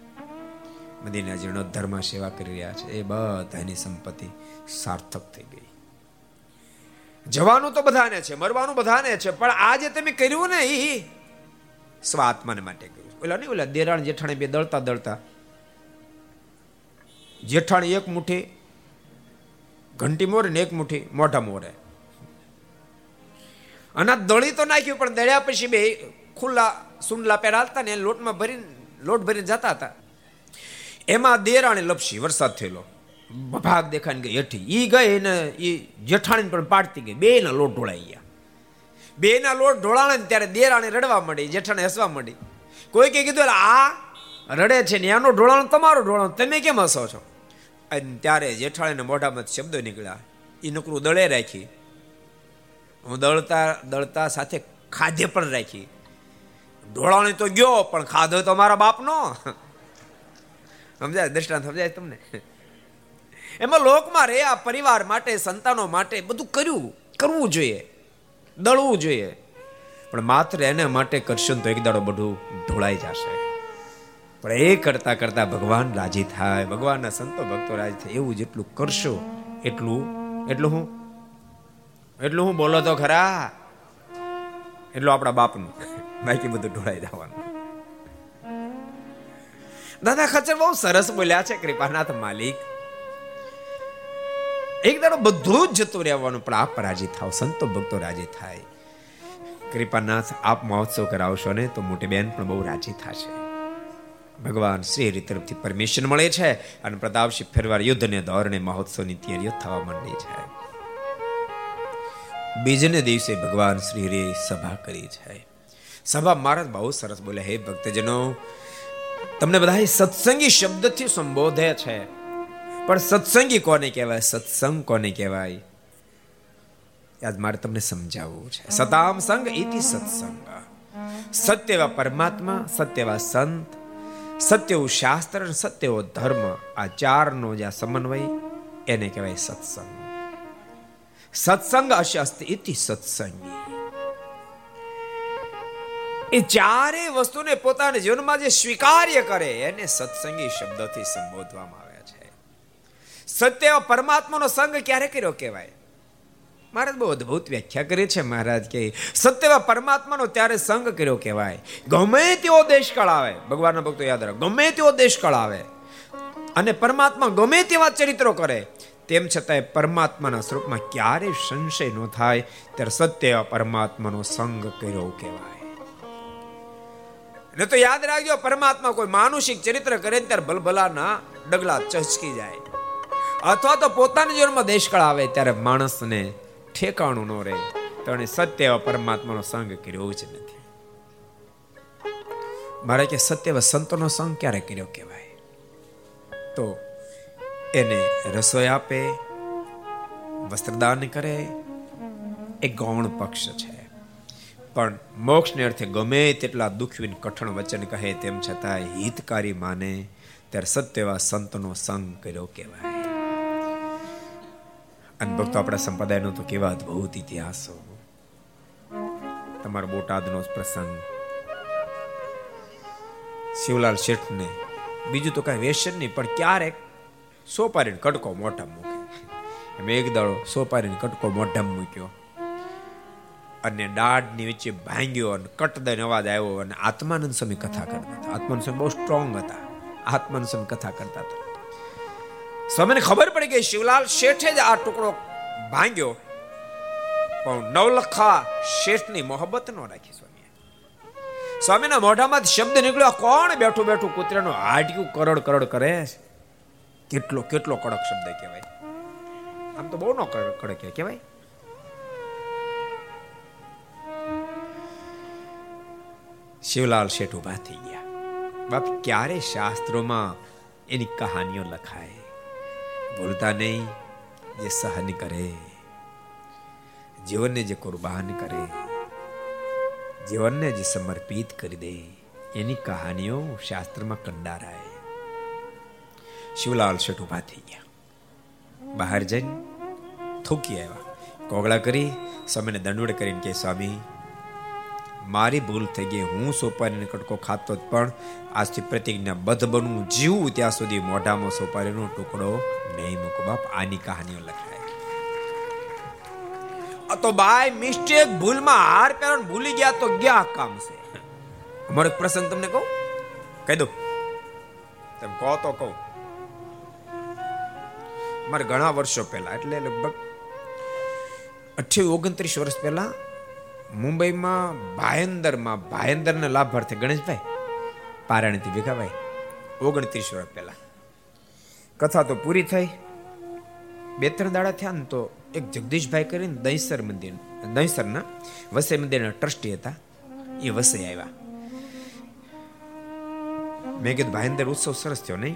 મંદિરના જીર્ણોદ્ધારમાં સેવા કરી રહ્યા છે. એ બધાની સંપત્તિ સાર્થક થઈ ગઈ. જવાનું તો બધાને છે, મરવાનું બધાને છે, પણ આ જે તમે કર્યું ને એ સ્વાત્માને માટે કર્યું ઓલા નહીં ઓલા દેરાણ જેઠાણી બે દળતા દળતા જેઠાણી એક મુઠ્ઠી, ઘંટી મોરે ને એક મુઠ્ઠી, મોઢા મોરે. અને દળી તો નાખ્યું, પણ દળ્યા પછી બે ખુલ્લા સુંડલા પેર હાલતા ને લોટમાં ભરીને, લોટ ભરીને જતા હતા. એમાં દેરાણે લપસી, વરસાદ થયેલો. ભાગ દેખાને ગઈ હેઠી. ઈ ગઈ ને એ જેઠાણી પણ પાડતી ગઈ. બે ના લોટ ઢોળાઈ ગયા. બે ના લોટ ઢોળાણે ત્યારે દેરાણી રડવા માંડી, જેઠાણે હસવા માંડી. કોઈ કે કીધું આ રડે છે ને એનો ઢોળાણો તમારો ઢોળાણો. તમે કેમ હસો છો? અને ત્યારે જેઠાણીને મોઢામાં શબ્દો નીકળ્યા. એ નકરું દળે રાખી. હું દળતા દળતા સાથે ખાધે પણ રાખી. ઢોળાણી તો ગયો, પણ ખાધો તો મારા બાપનો. સમજાય? દ્રષ્ટાંત સમજાય તમને? એમાં લોકમાં રે આ પરિવાર માટે, સંતાનો માટે બધું કર્યું, કરવું જોઈએ, દળવું જોઈએ. પણ માત્ર એના માટે કરશું તો એક દાડો બધું ઢોળાઈ જશે. પણ એ કરતા કરતા ભગવાન રાજી થાય. ભગવાનના સંતો ભક્તો રાજી થાય. એવું જેટલું કરશો, એટલું એટલું હું એટલું હું બોલો તો ખરા. એટલું આપણા બાપનું. બાકી બધું ઢોળાઈ જવાનું. દાદા ખચર બહુ સરસ બોલ્યા છે, કૃપાનાથ માલિક. એક દાડો બધું જ જતું રહેવાનું પણ આપ રાજી થાવ, સંતો ભક્તો રાજી થાય. કૃપાનાથ, આપ મહોત્સવ કરાવશો ને, તો મોટી બેન પણ બહુ રાજી થશે. ભગવાન શ્રી હરિ તરફથી પરમિશન મળે છે અને પ્રતાપસિંહ ફેરવાર યુદ્ધને ધોરણે મહોત્સવની તૈયારીઓ થવા માંડી છે. બીજને દિવસે ભગવાન શ્રી હરિ સભા કરી છે. સભા મહારાજ બહુ સરસ બોલે હે ભક્તજનો. તમને બધા સત્સંગી શબ્દથી સંબોધે છે. પણ સત્સંગી કોને કહેવાય? સત્સંગ કોને કહેવાય? આજ મારે તમને સમજાવવું છે. સતામ સંગ ઇતિ સત્સંગ. સત્યવા પરમાત્મા સત્યવા સંત સત્યવું શાસ્ત્ર અને સત્યવો ધર્મ, આ ચારનો જે સમન્વય, એને કહેવાય સત્સંગ. સત્સંગ અસ્તિ ઇતિ સત્સંગી. એ ચારે વસ્તુને પોતાના જીવનમાં જે સ્વીકાર્ય કરે, એને સત્સંગી શબ્દથી સંબોધવામાં આવે છે. સત્ય પરમાત્માનો સંગ ક્યારે કર્યો કહેવાય? મહારાજ બહુ અદભુત વ્યાખ્યા કરી છે મહારાજ કે સત્ય પરમાત્માનો ત્યારે સંગ કર્યો કહેવાય. ગમે તેવો દેશકાળ આવે ભગવાનના ભક્તો યાદ રાખો, ગમે તેવો દેશકાળ આવે અને પરમાત્મા ગમે તેવા ચરિત્રો કરે, તેમ છતાંય પરમાત્માના સ્વરૂપમાં ક્યારે સંશય ન થાય, ત્યારે સત્ય પરમાત્માનો સંગ કર્યો કહેવાય. ને તો યાદ રાખજો, પરમાત્મા કોઈ માનુષિક ચરિત્ર કરે ત્યારે ભલભલાના ડગલા ચચકી જાય. અથવા તો પોતાના જીવનમાં દેશકાળ આવે ત્યારે માણસને ઠેકાણું ન રહે. તો એને સત્ય પરમાત્માનો સંગ કર્યો જ નથી. મારે કે સત્ય સંતોનો સંગ ક્યારે કર્યો કહેવાય? તો એને રસોઈ આપે, વસ્ત્રદાન કરે, એ ગૌણ પક્ષ છે. પણ મોક્ષને અર્થે ગમે તેટલા દુઃખવીને કઠણ વચન કહે, તેમ છતાં હિતકારી માને, ત્યારે સત્ય એવા સંતનો સંગ કર્યો કહેવાય. અને ભક્તો, આપણા સંપ્રદાયનો તો કેવા અદભુત ઇતિહાસો તમારો બોટાદનો પ્રસંગ. શિવલાલ શેઠને બીજું તો કાંઈ વેસન નહીં, પણ ક્યારેક સોપારીને કટકો મોઢા મૂકે. મેં એક દાડો સોપારીને કટકો મોઢા મૂક્યો. અને દાઢની વચ્ચે ભાંગ્યો અને કટ દઈને અવાજ આવ્યો અને આત્માનંદ સ્વામી કથા કરતા હતા. આત્માનંદ સ્વામી બહુ સ્ટ્રોંગ હતા. આત્માનંદ સ્વામી કથા કરતા હતા. સ્વામીને ખબર પડી કે શિવલાલ શેઠે જ આ ટુકડો ભાંગ્યો. પણ નવલખા શેઠની મોહબ્બત ન રાખી સ્વામી સ્વામીના મોઢામાં શબ્દ નીકળ્યો, કોણ બેઠું બેઠું કૂતરાનું હાડક્યું કરોડ કરોડ કરે કેટલો કેટલો કડક શબ્દ કહેવાય. આમ તો બહુ નો કડક કહેવાય. શિવલાલ શેઠ ઊભા થઈ ગયા. બાપ, ક્યારે શાસ્ત્રોમાં એની કહાનીઓ લખાય? ભૂલતા નહીં જે સહન કરે. જીવનને જે કુરબાન કરે. જીવનને જે સમર્પિત કરી દે. એની કહાનીઓ શાસ્ત્રમાં કંડારાય. શિવલાલ શેઠ ઊભા થઈ ગયા. બહાર જઈને થૂકી આવ્યા. કોગળા કરી સ્વામીને દંડવડ કરીને કે, સ્વામી મારી ભૂલ થઈ ગઈ. હું સોપારીને કટકો ખાતો જ પણ આજથી પ્રતિજ્ઞા બધ બનવું જીવું ત્યાં સુધી મોઢામાં સોપારીનો ટુકડો નહીં મૂકો. બાપ, આની કહાનીઓ લખાય. તો બાય મિસ્ટેક, ભૂલમાં હાર પહેરણ ભૂલી ગયા તો ગયા કામ છે? અમારો પ્રસંગ તમને કહું? કહી દો તમે કહો તો કહું. મારે ઘણા વર્ષો પહેલા, એટલે લગભગ અઠ્યાવીસ, ઓગણત્રીસ વર્ષ પહેલા મુંબઈમાં ભાયંદરમાં, ભાયંદરના લાભાર્થી ગણેશભાઈ પારાણીથી ભેગાભાઈ ઓગણત્રીસ વર્ષ પહેલા. કથા તો પૂરી થઈ. બે ત્રણ દાડા થયા ને તો એક જગદીશભાઈ કરીને દહીસર મંદિર, દહીસરના વસઈ મંદિરના ટ્રસ્ટી હતા. એ વસઈ આવ્યા. મેં કીધું ભાઈંદર ઉત્સવ સરસ થયો નહીં?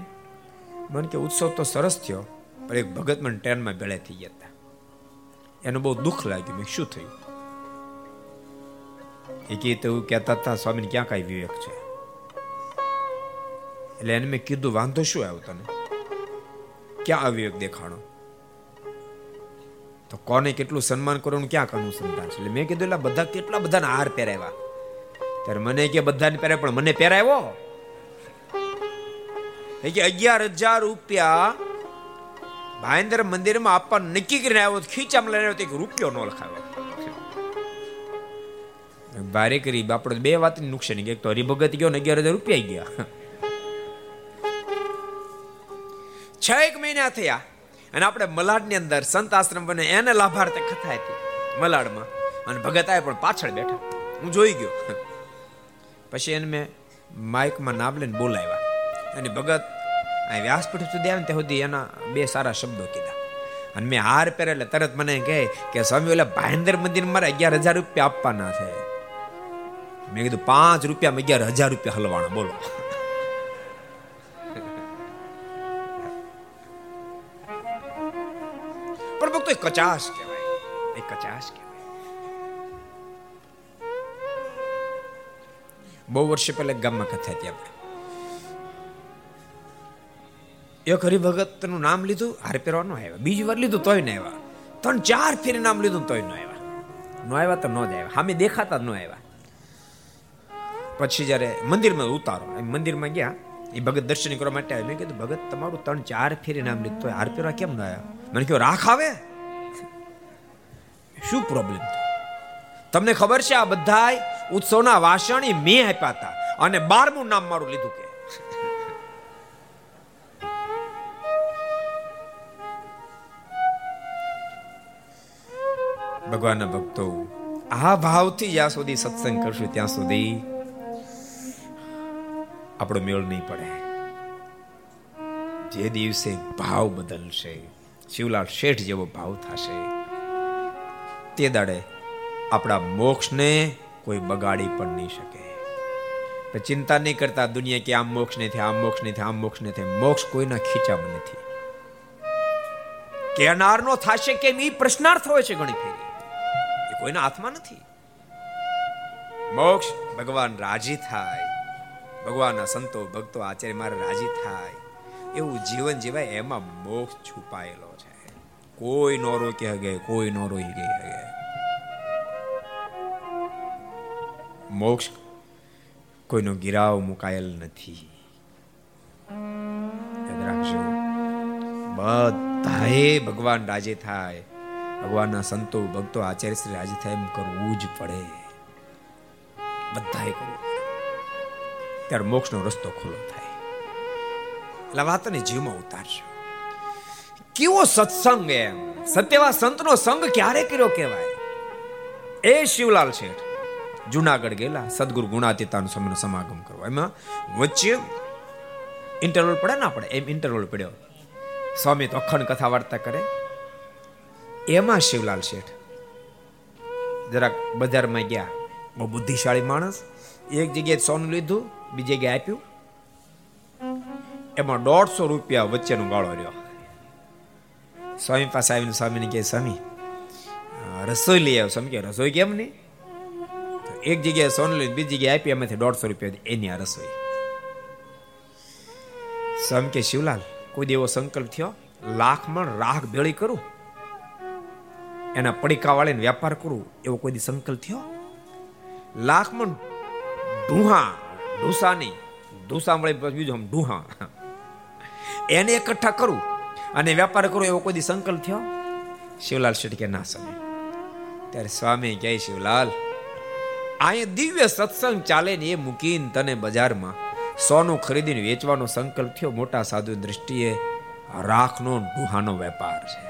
મને કે, ઉત્સવ તો સરસ થયો, પણ એક ભગત મને ટ્રેનમાં ભેળે થઈ ગયા હતા. એનું બહુ દુઃખ લાગ્યું. મેં શું થયું? એ તો કહેતા હતા સ્વામીને ક્યાં કાંઈ વિવેક છે? એટલે એને મેં કીધું, વાંધો શું આવ્યો તને? ક્યાં અવિવેક દેખાણો? તો કોને કેટલું સન્માન કરવાનું, ક્યાં સંતાન છે? એટલે મેં કીધું, એટલે બધા કેટલા બધાને હાર પહેરાવ્યા? ત્યારે મને કે, બધાને પહેરાય પણ મને પહેરાવ્યો? એ કે, અગિયાર હજાર રૂપિયા ભાઈંદર મંદિરમાં આપવા નક્કી કરીને આવ્યો, ખીચામાં લઈને આવ્યો એક રૂપિયો ન લખાવ્યો. ભારે કરી, આપણે બે વાત નુકસાની એક તો હરિભગત ગયો ને અગિયાર હજાર રૂપિયા ગયા. છ એક મહિના થયા અને આપણે મલાડની અંદર સંત આશ્રમ બને એને લાભાર્થે કથા હતી મલાડમાં. અને ભગત આવે પણ પાછળ બેઠા. હું જોઈ ગયો. પછી એને મેં માઇકમાં નામ લઈને બોલાવ્યા. અને ભગત આ વ્યાસપીઠ સુધી આવે ત્યાં સુધી એના બે સારા શબ્દો કીધા. અને મેં હાર પહેરે એટલે તરત મને કહે કે સ્વામી ઓલા ભાઈંદર મંદિર મારે અગિયાર હજાર રૂપિયા આપવાના છે. મેં કીધું, પાંચ રૂપિયા અગિયાર હજાર રૂપિયા હલવાના. બોલો. પણ ભક્તો કચાશ કહેવાય. એ કચાશ કહેવાય. બહુ વર્ષ પહેલા ગામમાં કથા હતી આપણે. એક હરિભગતનું નામ લીધું, હાર પહેરવા આવ્યા. બીજી વાર લીધું, તોય ન આવ્યા. ત્રણ ચાર ફેરી નામ લીધું તોય ન આવ્યા. ન આવ્યા તો ન જ આવ્યા. સામે દેખાતા ન આવ્યા. પછી જ્યારે મંદિરમાં ઉતારો મંદિરમાં ગયા, એ ભગત દર્શન કરવા માટે આવ્યો. મેં કીધું, ભગત, તમારું ત્રણ ચાર ફેરી નામ લીધું તો હાર પહેરવા કેમ ના આવ્યા? મને કહ્યું, રાખ આવે. શું પ્રોબ્લેમ તમને ખબર છે આ બધા ઉત્સવના વાસણ મેં આપ્યા હતા અને બારમું નામ મારું લીધું કે. ભગવાનના ભક્તો, આ ભાવથી જ્યાં સુધી સત્સંગ કરશું, ત્યાં સુધી આપણો મેળ નહીં પડે. જે દિવસે ભાવ બદલશે, શિવલાલ શેઠ જેવો ભાવ થશે, તે દાડે આપણા મોક્ષને કોઈ બગાડી પણ નહીં શકે. ચિંતા નહીં કરતા દુનિયા કે આમ મોક્ષ નથી આમ મોક્ષ નથી આમ મોક્ષ નથી મોક્ષ કોઈના ખીચામાં નથી. કેનારનો થશે કેમ? એ પ્રશ્નાર્થ હોય છે ઘણી ફેરી. કોઈના હાથમાં નથી. મોક્ષ ભગવાન રાજી થાય. ભગવાનના સંતો ભક્તો આચાર્ય મારે રાજી થાય. એવું જીવન જીવાય એમાં મોક્ષ છુપાયેલો છે. કોઈ નો રોકી હગે કોઈ નો રોકી ગઈ હગે મોક્ષ કોઈનો ગિરાવ મુકાયેલ નથી. બધાએ ભગવાન રાજી થાય. ભગવાનના સંતો ભક્તો આચાર્ય શ્રી રાજી થાય એમ કરવું જ પડે. બધાએ કરવું ત્યારે મોક્ષનો રસ્તો ખુલ્લો થાય. એટલે વાતને જીવમાં ઉતારશો કેવો સત્સંગ એમ. સત્યવા સંતનો સંગ ક્યારે કર્યો કહેવાય? એ શિવલાલ શેઠ જુનાગઢ ગયેલા સદગુરુ ગુણાતીતાનો સમયનો સમાગમ કરવો. એમાં વચ્ચે ઇન્ટરવલ પડે ના પડે? એમ ઇન્ટરવલ પડ્યો. સ્વામી તો અખંડ કથા વાર્તા કરે. એમાં શિવલાલ શેઠ જરાક બજારમાં ગયા. બહુ બુદ્ધિશાળી માણસ. એક જગ્યાએ સોનું લીધું. બીજી ગયા આપ્યું? એમાં દોઢસો રૂપિયા વચ્ચેનો ગાળો રહ્યો. સ્વામી પાસે આવીને સ્વામીને કહે, સ્વામી રસોઈ લઈ આવ્યો સ્વામી કે રસોઈ કેમ નહીં? એક જગ્યાએ સોનું લઈને બીજી જગ્યાએ આપી, એમાંથી દોઢસો રૂપિયા એની આ રસોઈ. સ્વામી કે શિવલાલ, કોઈ દેવો સંકલ્પ થયો? લાખ મણ રાખ ભેળી કરું? એના પડીકા વાળીને વ્યાપાર કરું? એવો કોઈ દી સંકલ્પ થયો? લાખ મણ ઢૂહા ઢૂસા નહીં ઢૂસા મળે બીજું આમ ઢૂહા એને એકઠા કરું અને વેપાર કરું એવો કોઈ સંકલ્પ થયો? શિવલાલ શેઠ કે ના સમય ત્યારે સ્વામી કહે, શિવલાલ અહીંયા દિવ્ય સત્સંગ ચાલે ને એ મૂકીને તને બજારમાં સોનું ખરીદીને વેચવાનો સંકલ્પ થયો. મોટા સાધુ દ્રષ્ટિએ રાખનો ડુહાનો વેપાર છે.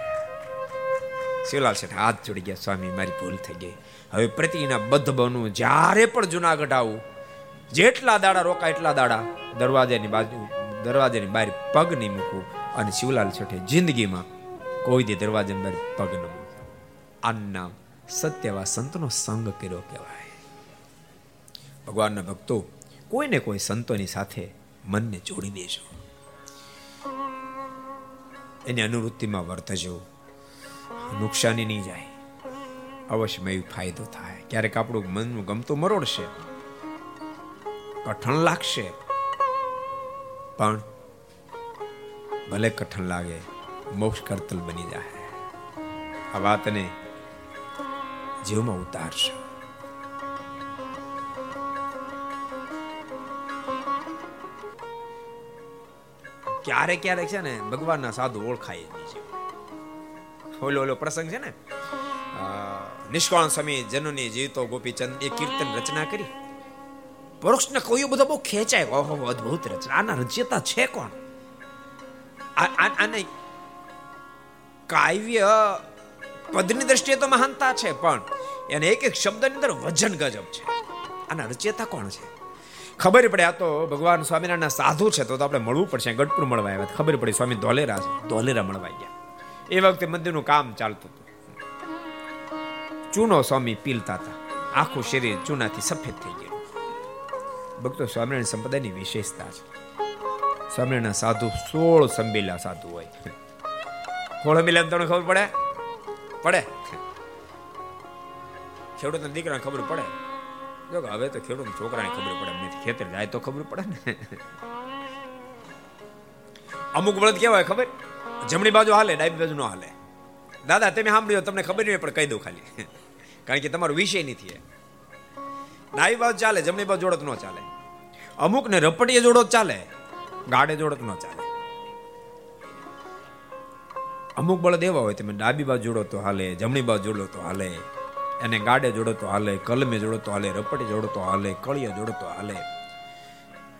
શિવલાલ શેઠ હાથ જોડી ગયા. સ્વામી, મારી ભૂલ થઈ ગઈ. હવે પ્રતિના બદ્ધ બનવું. જ્યારે પણ જુનાગઢ આવું જેટલા દાડા રોકાય એટલા દાડા દરવાજાની બાજુ દરવાજાની બહાર પગ નહીં મૂકવું. અને શિવલાલ છઠે જિંદગીમાં કોઈ દે દરવાજાની બહાર પગ ન મૂકવું આ સત્યવા સંતનો સંગ કર્યો કહેવાય. ભગવાનના ભક્તો, કોઈને કોઈ સંતોની સાથે મનને જોડી દેજો. એની અનુવૃત્તિમાં વર્તજો. નુકસાની નહીં જાય. અવશ્યમાં મેં ફાયદો થાય. ક્યારેક આપણું મનનું ગમતું મરોડશે. કઠણ લાગશે. પણ ભલે કઠણ લાગે, મોક્ષ કરતલ બની જાય આ વાતને જીવમાં ઉતારશો. ક્યારેક ક્યારેક છે ને, ભગવાનના સાધુ ઓળખાય જ ઓલો ઓલો પ્રસંગ છે ને નિષ્કાળ સ્વામી જનની જીવતો ગોપીચંદ એ કીર્તન રચના કરી. પરોક્ષને કહ્યું બધો બહુ ખેંચાય. ઓહો અદભુત રચના. આના રચયતા છે કોણ? આને કાવ્ય પદની દ્રષ્ટિએ તો મહાનતા છે, પણ એને એક એક શબ્દની અંદર વજન ગજબ છે. આના રચયતા કોણ છે? ખબર પડે, આ તો ભગવાન સ્વામિનારાયણ સાધુ છે, તો આપણે મળવું પડશે. ગઢપુર મળવા આવ્યા ખબર પડી સ્વામી ધોલેરા છે. ધોલેરા મળવા ગયા. એ વખતે મંદિરનું કામ ચાલતું હતું. ચૂનો સ્વામી પીલતા હતા. આખું શરીર ચૂનાથી સફેદ થઈ ગયું. ભક્તો સ્વામિનારાયણ સંપ્રદાયની વિશેષતા છે. સ્વામિનારાયણ સાધુ સોળ સંબેલા સાધુ હોય. સોળ મિલા તમને ખબર પડે? પડે. ખેડૂતના દીકરાને ખબર પડે? જો હવે તો ખેડૂત છોકરાને ખબર પડે, એમને ખેતર જાય તો ખબર પડે ને. અમુક બળદ કેવાય ખબર? જમણી બાજુ હાલે, ડાબી બાજુ ન હાલે. દાદા, તમે સાંભળ્યો, તમને ખબર નહીં પણ કહી દઉં ખાલી. કારણ કે તમારો વિષય નથી ડાબી બાજુ ચાલે, જમણી બાજુ જોડત ન ચાલે. અમુક ને રપટીએ જોડો ચાલે, ગાડે જોડત ન ચાલે. અમુક બળદ એવા હોય, તમે ડાબી બાજુ જોડો તો હાલે, જમણી બાજુ જોડો તો હાલે, એને ગાડે જોડો તો હાલે, કલમે જોડો તો હાલે રપટી જોડો તો હાલે કળિયા જોડો તો હાલે.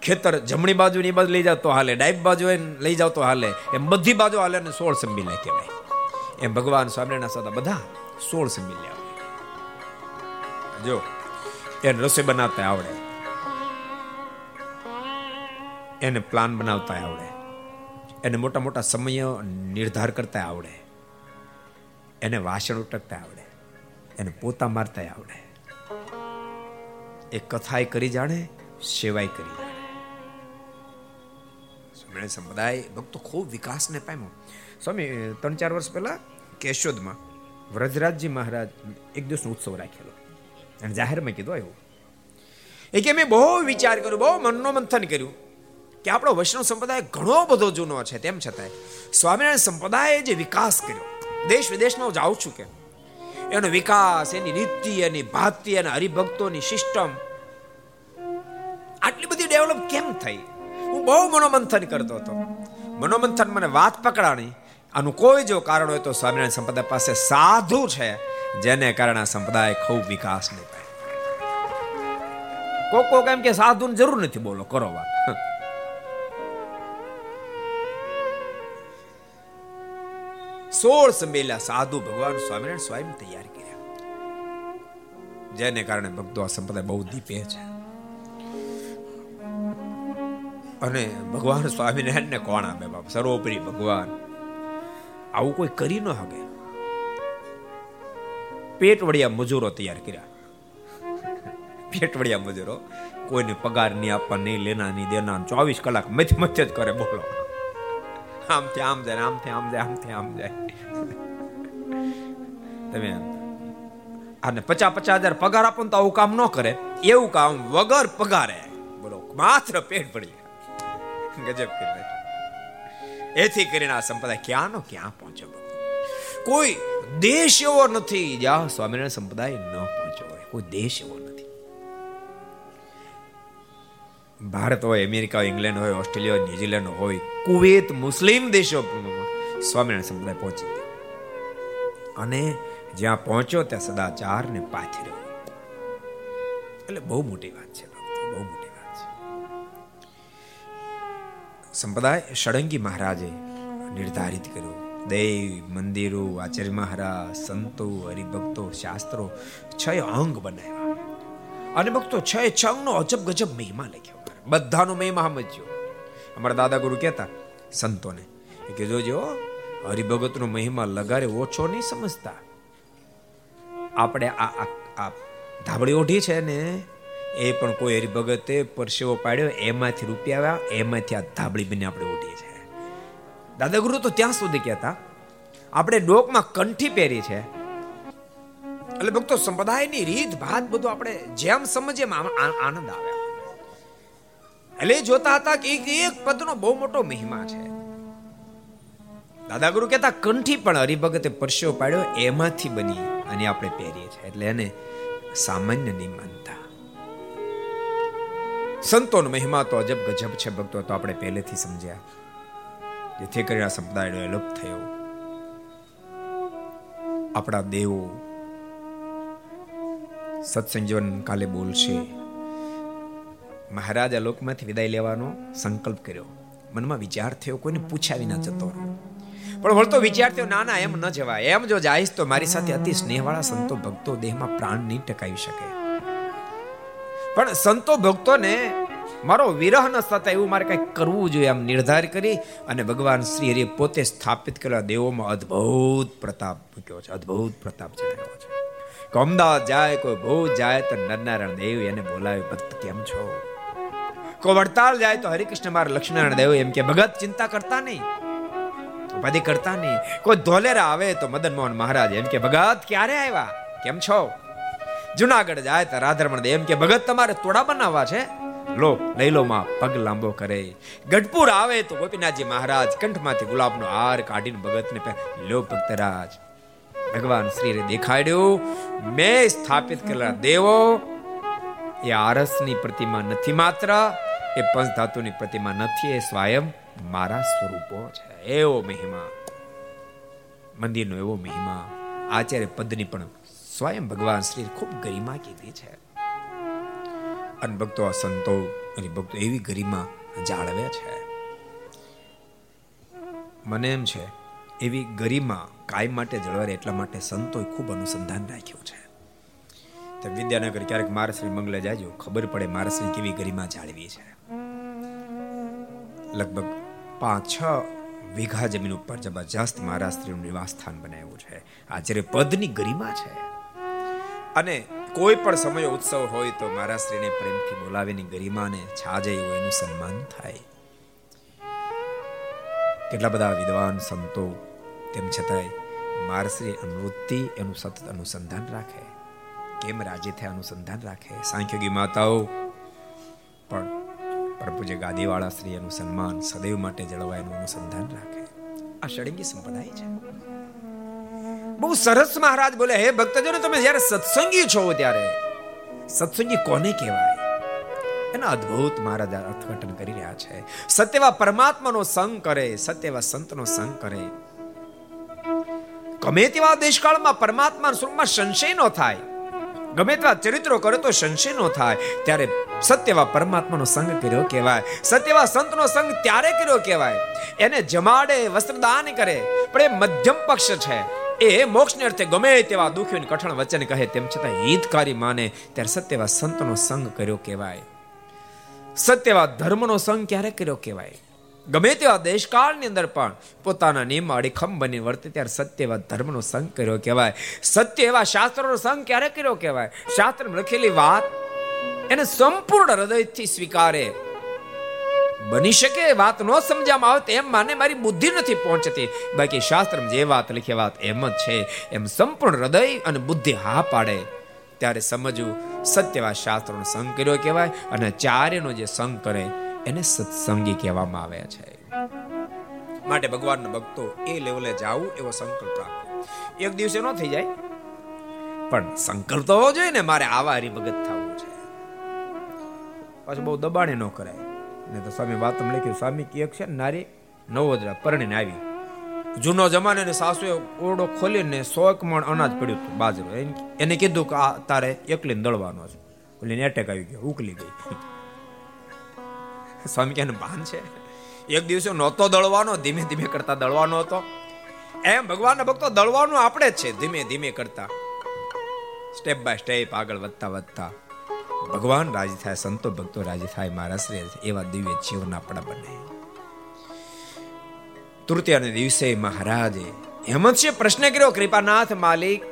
ખેતર જમણી બાજુ ની બાજુ લઈ જાવ તો હાલે ડાઈબ બાજુ લઈ જાવ તો હાલે, એમ બધી બાજુ હાલે અને સોળ સંબીલા કહેવાય. એમ ભગવાન સ્વામિનારાયણ સાથે બધા સોળ સંભી લે. જો, એને રસોઈ બનાવતા આવડે. એને પ્લાન બનાવતા આવડે. એને મોટા મોટા સમય નિર્ધાર કરતા આવડે. એને વાસણ ઉટકતા આવડે. એને પોતા મારતા આવડે. એ કથાય કરી જાણે, સેવાય કરી જાણે. સમુદાય ભક્તો ખૂબ વિકાસને પામ્યો. સ્વામી ત્રણ ચાર વર્ષ પહેલા કેશોદમાં વ્રજરાજજી મહારાજ એક દિવસનો ઉત્સવ રાખેલો. અને જાહેરમાં કીધું એવું એ કે, મેં બહુ વિચાર કર્યો, બહુ મનનો મંથન કર્યું. કે આપણો વૈષ્ણવ સંપ્રદાય ઘણો બધો જૂનો છે, તેમ છતાંય. સ્વામિનારાયણ સંપ્રદાયે જે વિકાસ કર્યો, દેશ વિદેશમાં હું જાઉં છું કે, એનો વિકાસ, એની નીતિ, એની ભાતિ અને હરિભક્તોની સિસ્ટમ, આટલી બધી ડેવલપ કેમ થઈ? હું બહુ મનોમંથન કરતો હતો. મનોમંથન મને વાત પકડાણી. આનું કોઈ જો કારણ હોય તો સ્વામિનારાયણ સંપ્રદાય પાસે સાધુ છે, જેને કારણે આ સંપ્રદાય ખૂબ વિકાસ નહીં પામે કોક એમ કે સાધુની જરૂર નથી બોલો, કરો વાત. સોળ સંમેલા સાધુ ભગવાન સ્વામિનારાયણ સ્વયં તૈયાર કર્યા. જેને કારણે ભક્તો આ સંપ્રદાય બહુ દીપે છે. અને ભગવાન સ્વામિનારાયણને કોણ આપે? બાપ, સર્વોપરી ભગવાન. આવું કોઈ કરી ન શકે. પેટ વડિયા મજૂરો તૈયાર કર્યા. પેટ વડિયા મજૂરો, કોઈને પગાર નહીં આપવા, નહીં લેના, નહીં દેના, ચોવીસ કલાક મચ મથે જ કરે, બોલો. આમથી આમ જાય આમથી આમ જાય આમથી આમ જાય. તમે અને પચાસ પચાસ હજાર પગાર આપો તો આવું કામ ન કરે. એવું કામ વગર પગારે. બોલો, માત્ર પેટ પડી ગજબ કરી એથી કરીને આ સંપ્રદાય ક્યાં નો ક્યાં પહોંચે કોઈ દેશ એવો નથી જ્યાં સ્વામિનારાયણ સંપ્રદાય ન પહોંચ્યો હોય. કોઈ દેશ એવો ભારત હોય, અમેરિકા હોય, ઇંગ્લેન્ડ હોય, ઓસ્ટ્રેલિયા હોય, ન્યુઝીલેન્ડ હોય, કુવેત, મુસ્લિમ દેશો સ્વામિનારાયણ સંપ્રદાય પહોંચી અને જ્યાં પહોંચ્યો, ત્યાં સદાચાર ને રહ્યો. એટલે બહુ મોટી વાત છે બહુ મોટી વાત છે. સંપ્રદાય ષડંગી મહારાજે નિર્ધારિત કર્યું. દેવ, મંદિરો, આચાર્ય મહારાજ, સંતો, હરિભક્તો, શાસ્ત્રો છ અંગ બનાવ્યા. અને ભક્તો છ છ અંગનો અજબ ગજબ મહિમા લખ્યો. બધાનો મહિમા સમજ્યો. અમારા દાદા ગુરુ કહેતા, સંતોને. કે જોજો હરિભગતનો મહિમા લગારે ઓછો નહીં સમજતા. આપણે આ ધાબળી ઓઢી છે ને, એ પણ કોઈ હરિભગતે પરસેવો પાડ્યો, એમાંથી રૂપિયા આવ્યા, એમાંથી આ ધાબળી બની આપણે ઓઢી છે. દાદા ગુરુ તો ત્યાં સુધી કહેતા, આપણે ડોકમાં કંઠી પહેરી છે. એટલે ભક્તો, સંપ્રદાયની રીત ભાત બધું આપણે જેમ સમજીએ આનંદ આવે. એટલે જોતા હતા કે એક પદનો બહુ મોટો મહિમા છે. દાદા ગુરુ કહેતા, કંઠી પણ હરિભગતે પરસ્યો પાડ્યો, એમાંથી બની અને આપણે પહેરીએ છીએ. એટલે એને સામાન્ય નહીં માનતા. સંતોનો મહિમા તો અજબ ગજબ છે, ભક્તો, તો આપણે પહેલેથી સમજ્યા. જેથી કરીને આ સંપ્રદાયનો એલોપ થયો. આપણા દેવો સત્સંજીવન કાલે બોલશે. મહારાજ આ લોકમાંથી વિદાય લેવાનો સંકલ્પ કર્યો. મનમાં વિચાર થયો, કોઈને પૂછ્યા વિના જતો. પણ વળતો વિચાર થયો, ના ના, એમ ન જવાય. એમ જો જાઈશ તો મારી સાથે અતિ સ્નેહવાળા સંતો ભક્તો દેહમાં પ્રાણ નહીં ટકાવી શકે. પણ સંતો ભક્તોને મારો વિરહ ન થતા એવું મારે કંઈક કરવું જોઈએ આમ નિર્ધાર કરી અને ભગવાન શ્રી હરિએ પોતે સ્થાપિત કરેલા દેવોમાં અદ્ભુત પ્રતાપ મૂક્યો છે, અદ્ભુત પ્રતાપ ચડાવ્યો છે. અમદાવાદ જાય કોઈ, બહુ જાય તો નરનારાયણ દેવ એને બોલાવ્યો ભક્ત કેમ છો? કોઈ વડતાલ જાય તો હરિકૃષ્ણ માર લક્ષ્મીનારાયણ દેવ એમ કે, ભગત, ચિંતા કરતા નહીં. ઉપાધિ કરતા નહીં. કોઈ ધોલેરા આવે તો મદન મોહન મહારાજ એમ કે, ભગત, ક્યારે આવ્યા? કેમ છો? જુનાગઢ જાય તો રાધરમણ દેવ એમ કે, ભગત, તમારે તોડા બનાવવા છે? લો, લઈ લો માં, પગ લાંબો કરે. ગઢપુર આવે તો ગોપીનાથજી મહારાજ કંઠમાંથી ગુલાબનો હાર કાઢીને ભગતને લો, ભક્તરાજ, ભગવાન શ્રીએ દેખાડ્યું. મેં સ્થાપિત કરેલા દેવો, એ આરસની પ્રતિમા નથી માત્ર એ પંચધાતુની પ્રતિમા નથી, એ સ્વયં મારા સ્વરૂપો છે. એવો મહિમા. મંદિરનો એવો મહિમા. આચાર્ય પદની પણ સ્વયં ભગવાન શ્રી ખૂબ ગરિમા કીધી છે. અને ભક્તો આ સંતો અને ભક્તો એવી ગરિમા જાળવે છે. મને એમ છે, એવી ગરિમા કાયમ માટે જળવાય એટલા માટે સંતોએ ખૂબ અનુસંધાન રાખ્યું છે. તો વિદ્યાનગર ક્યારેક મારશ્રી મંગલે જાજો ખબર પડે મારશ્રી કેવી ગરિમા જાળવી છે. લગભગ પાંચ, છ વીઘા જમીન ઉપર જબરજસ્ત મહારાષ્ટ્રીનું નિવાસ સ્થાન બનાવ્યું છે. આચાર્ય પદની ગરિમા છે, અને કોઈ પણ સમય ઉત્સવ હોય તો મહારાષ્ટ્રીને પ્રેમથી બોલાવીને ગરિમાને છાજે એવું એનું સન્માન થાય. કેટલા બધા વિદ્વાન સંતો તેમ છતાંય મારશ્રી અનુવૃત્તિ એનું સતત અનુસંધાન રાખે. કેમ રાજી થયા અનુસંધાન રાખે? સાંખ્યોગી માતાઓ, પણ પ્રભુજે ગાદીવાળા શ્રી સન્માન સદૈવ માટે જળવાય એનું અનુસંધાન રાખે. આ ષડંગી સંપ્રદાય છે. બહુ સરસ મહારાજ બોલે, હે ભક્તજનો, તમે જ્યારે સત્સંગી છો ત્યારે સત્સંગી કોને કહેવાય? એના અદ્ભુત મહારાજ અર્થઘટન કરી રહ્યા છે. સત્યવા પરમાત્માનો સંગ કરે, સત્યવા સંતનો સંગ કરે. ગમે તેવા દેશકાળમાં પરમાત્મા સ્વરૂપમાં સંશય ન થાય ગમે તેવા ચરિત્રો કરે તો સંશય નો થાય. ત્યારે સત્યવા પરમાત્માનો સંગ કર્યો કહેવાય. સત્યવા સંતનો સંગ ત્યારે કર્યો કહેવાય. એને જમાડે, વસ્ત્રદાન કરે. પણ એ મધ્યમ પક્ષ છે. એ મોક્ષને અર્થે ગમે તેવા દુખ્યું કઠણ વચન કહે તેમ છતાં હિતકારી માને ત્યારે સત્યવા સંતનો સંગ કર્યો કહેવાય. સત્યવા ધર્મનો સંગ ક્યારે કર્યો કહેવાય? ગમે તેવા દેશકાળની અંદર પણ પોતાના નિયમ અડીખમ બની વર્તે ત્યારે સત્ય એવા ધર્મનો સંગ કર્યો કહેવાય. સત્ય એવા શાસ્ત્રોનો સંગ ક્યારે કર્યો કહેવાય? શાસ્ત્ર લખેલી વાત એને સંપૂર્ણ હૃદયથી સ્વીકારે. બની શકે વાત ન સમજામાં આવે એમ માને મારી બુદ્ધિ નથી પહોંચતી. બાકી શાસ્ત્ર જે વાત લખી વાત એમ જ છે. એમ સંપૂર્ણ હૃદય અને બુદ્ધિ હા પાડે. ત્યારે સમજવું સત્યવા શાસ્ત્રોનો સંગ કર્યો કહેવાય અને ચાર્યનો જે સંગ કરે એને સત્સંગી કહેવામાં આવે છે. માટે ભગવાનના ભક્તો એ લેવલે જાવું એવો સંકલ્પ રાખો. એક દિવસે ન થઈ જાય, પણ સંકલ્પ તો હોવો જોઈએ ને, મારે આવા હરિભગત થવું છે. પાછું બહુ દબાણે ન કરાય. ને તો સ્વામી વાત લખ્યું, સ્વામી, એક છે નારી નવોદરા પરણીને આવી. જૂનો જમાને ને સાસુએ ઓરડો ખોલીને સો મણ અનાજ પડ્યું હતું બાજરો. એને કીધું કે, આ તારે એકલીને દળવાનો છે. એટલે એટેક આવી ગયો, ઉકલી ગઈ. સ્વામી કે ભાન છે. એક દિવસે નહોતો દળવાનો, ધીમે ધીમે કરતા દળવાનો હતો. એમ ભગવાનના ભક્તો દળવાનું આપણે જ છે, ધીમે ધીમે કરતા. સ્ટેપ બાય સ્ટેપ આગળ વધતા વધતા. ભગવાન રાજી થાય, સંતો ભક્તો રાજી થાય, મારા શ્રી એવા દિવ્ય જીવન આપણા બને. તૃતીયાના દિવસે મહારાજે હેમંતસિંહ પ્રશ્ન કર્યો, કૃપાનાથ માલિક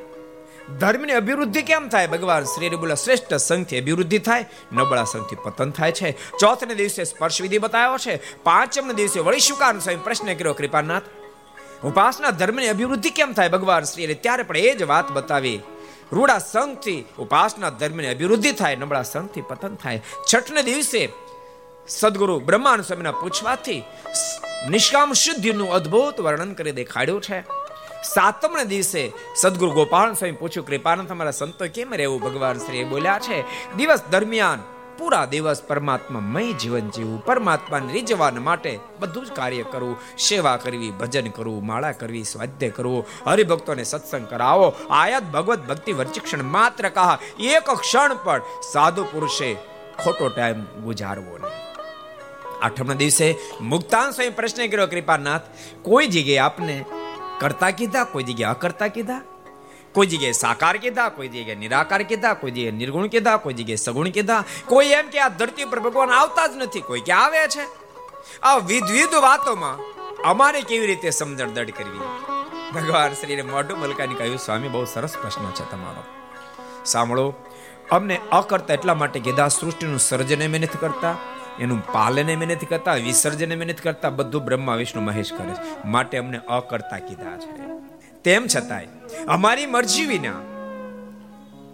ધર્મની અભિવૃદ્ધિ કેમ થાય? ભગવાન શ્રી બોલે શ્રેષ્ઠ સંઘથી અભિવૃદ્ધિ થાય. નબળા સંઘથી પતન થાય છે. ચોથને દિવસે સ્પર્શ વિધિ બતાવ્યો છે. પાંચમને દિવસે વળી શુકાન સ્વામી પ્રશ્ન કર્યો, કૃપાનાથ, ઉપાસના ધર્મની અભિવૃદ્ધિ કેમ થાય? ભગવાન શ્રી ત્યારે પણ એ જ વાત બતાવી. રૂડા સંઘથી ઉપાસના ધર્મની અભિવૃદ્ધિ થાય, નબળા સંઘથી પતન થાય. છઠને દિવસે સદગુરુ બ્રહ્માનુ સ્વામીના પૂછવાથી નિષ્કામ શુદ્ધિનું અદ્ભુત વર્ણન કરી દેખાડ્યું છે. સાતમના દિવસે સદગુરુ ગોપાલ સ્વામી પૂછ્યું, કૃપાનંદ, તમારા સંતો કેમ રહેવું? ભગવાન શ્રી બોલ્યા છે, દિવસ દરમિયાન પૂરા દિવસ પરમાત્મા મય જીવન જીવવું પરમાત્માને રીઝવવા માટે બધું જ કાર્ય કરવું સેવા કરવી, ભજન કરવું માળા કરવી, સ્વાધ્ય કરવું હરિભક્તોને સત્સંગ કરાવો. આયાત ભગવત ભક્તિ વર્ચિક્ષણ માત્ર કહા. એક ક્ષણ પણ સાધુ પુરુષે ખોટો ટાઈમ ગુજારવો નહીં. આઠમના દિવસે મુક્તાન સ્વયં પ્રશ્ન કર્યો, કૃપાનાથ, કોઈ જગ્યાએ આપને કરતા કીધા કોઈ જગ્યાએ અકર્તા કીધા કોઈ જગ્યાએ સાકાર કીધા કોઈ જગ્યાએ નિરાકાર કીધા કોઈ જગ્યાએ નિર્ગુણ કીધા કોઈ જગ્યાએ સગુણ કીધા કોઈ એમ કે આ ધરતી પર ભગવાન આવતા જ નથી, કોઈ કે આવે છે? આ વિધવિધ વાતોમાં અમારે કેવી રીતે સમજણ દડ કરવી? ભગવાન શ્રીને મોઢું મલકાની કહ્યું, સ્વામી, બહુ સરસ પ્રશ્ન છે તમારો. સાંભળો, અમને અકર્તા એટલા માટે કીધા, સૃષ્ટિનું સર્જન એમ નથી કરતા. એનું પાલન એમ કરતા વિસર્જન એમ કરતા બધું બ્રહ્મા, વિષ્ણુ, મહેશ કરે છે. માટે અમને અકર્તા કીધા છે. તેમ છતાંય, અમારી મરજી વિના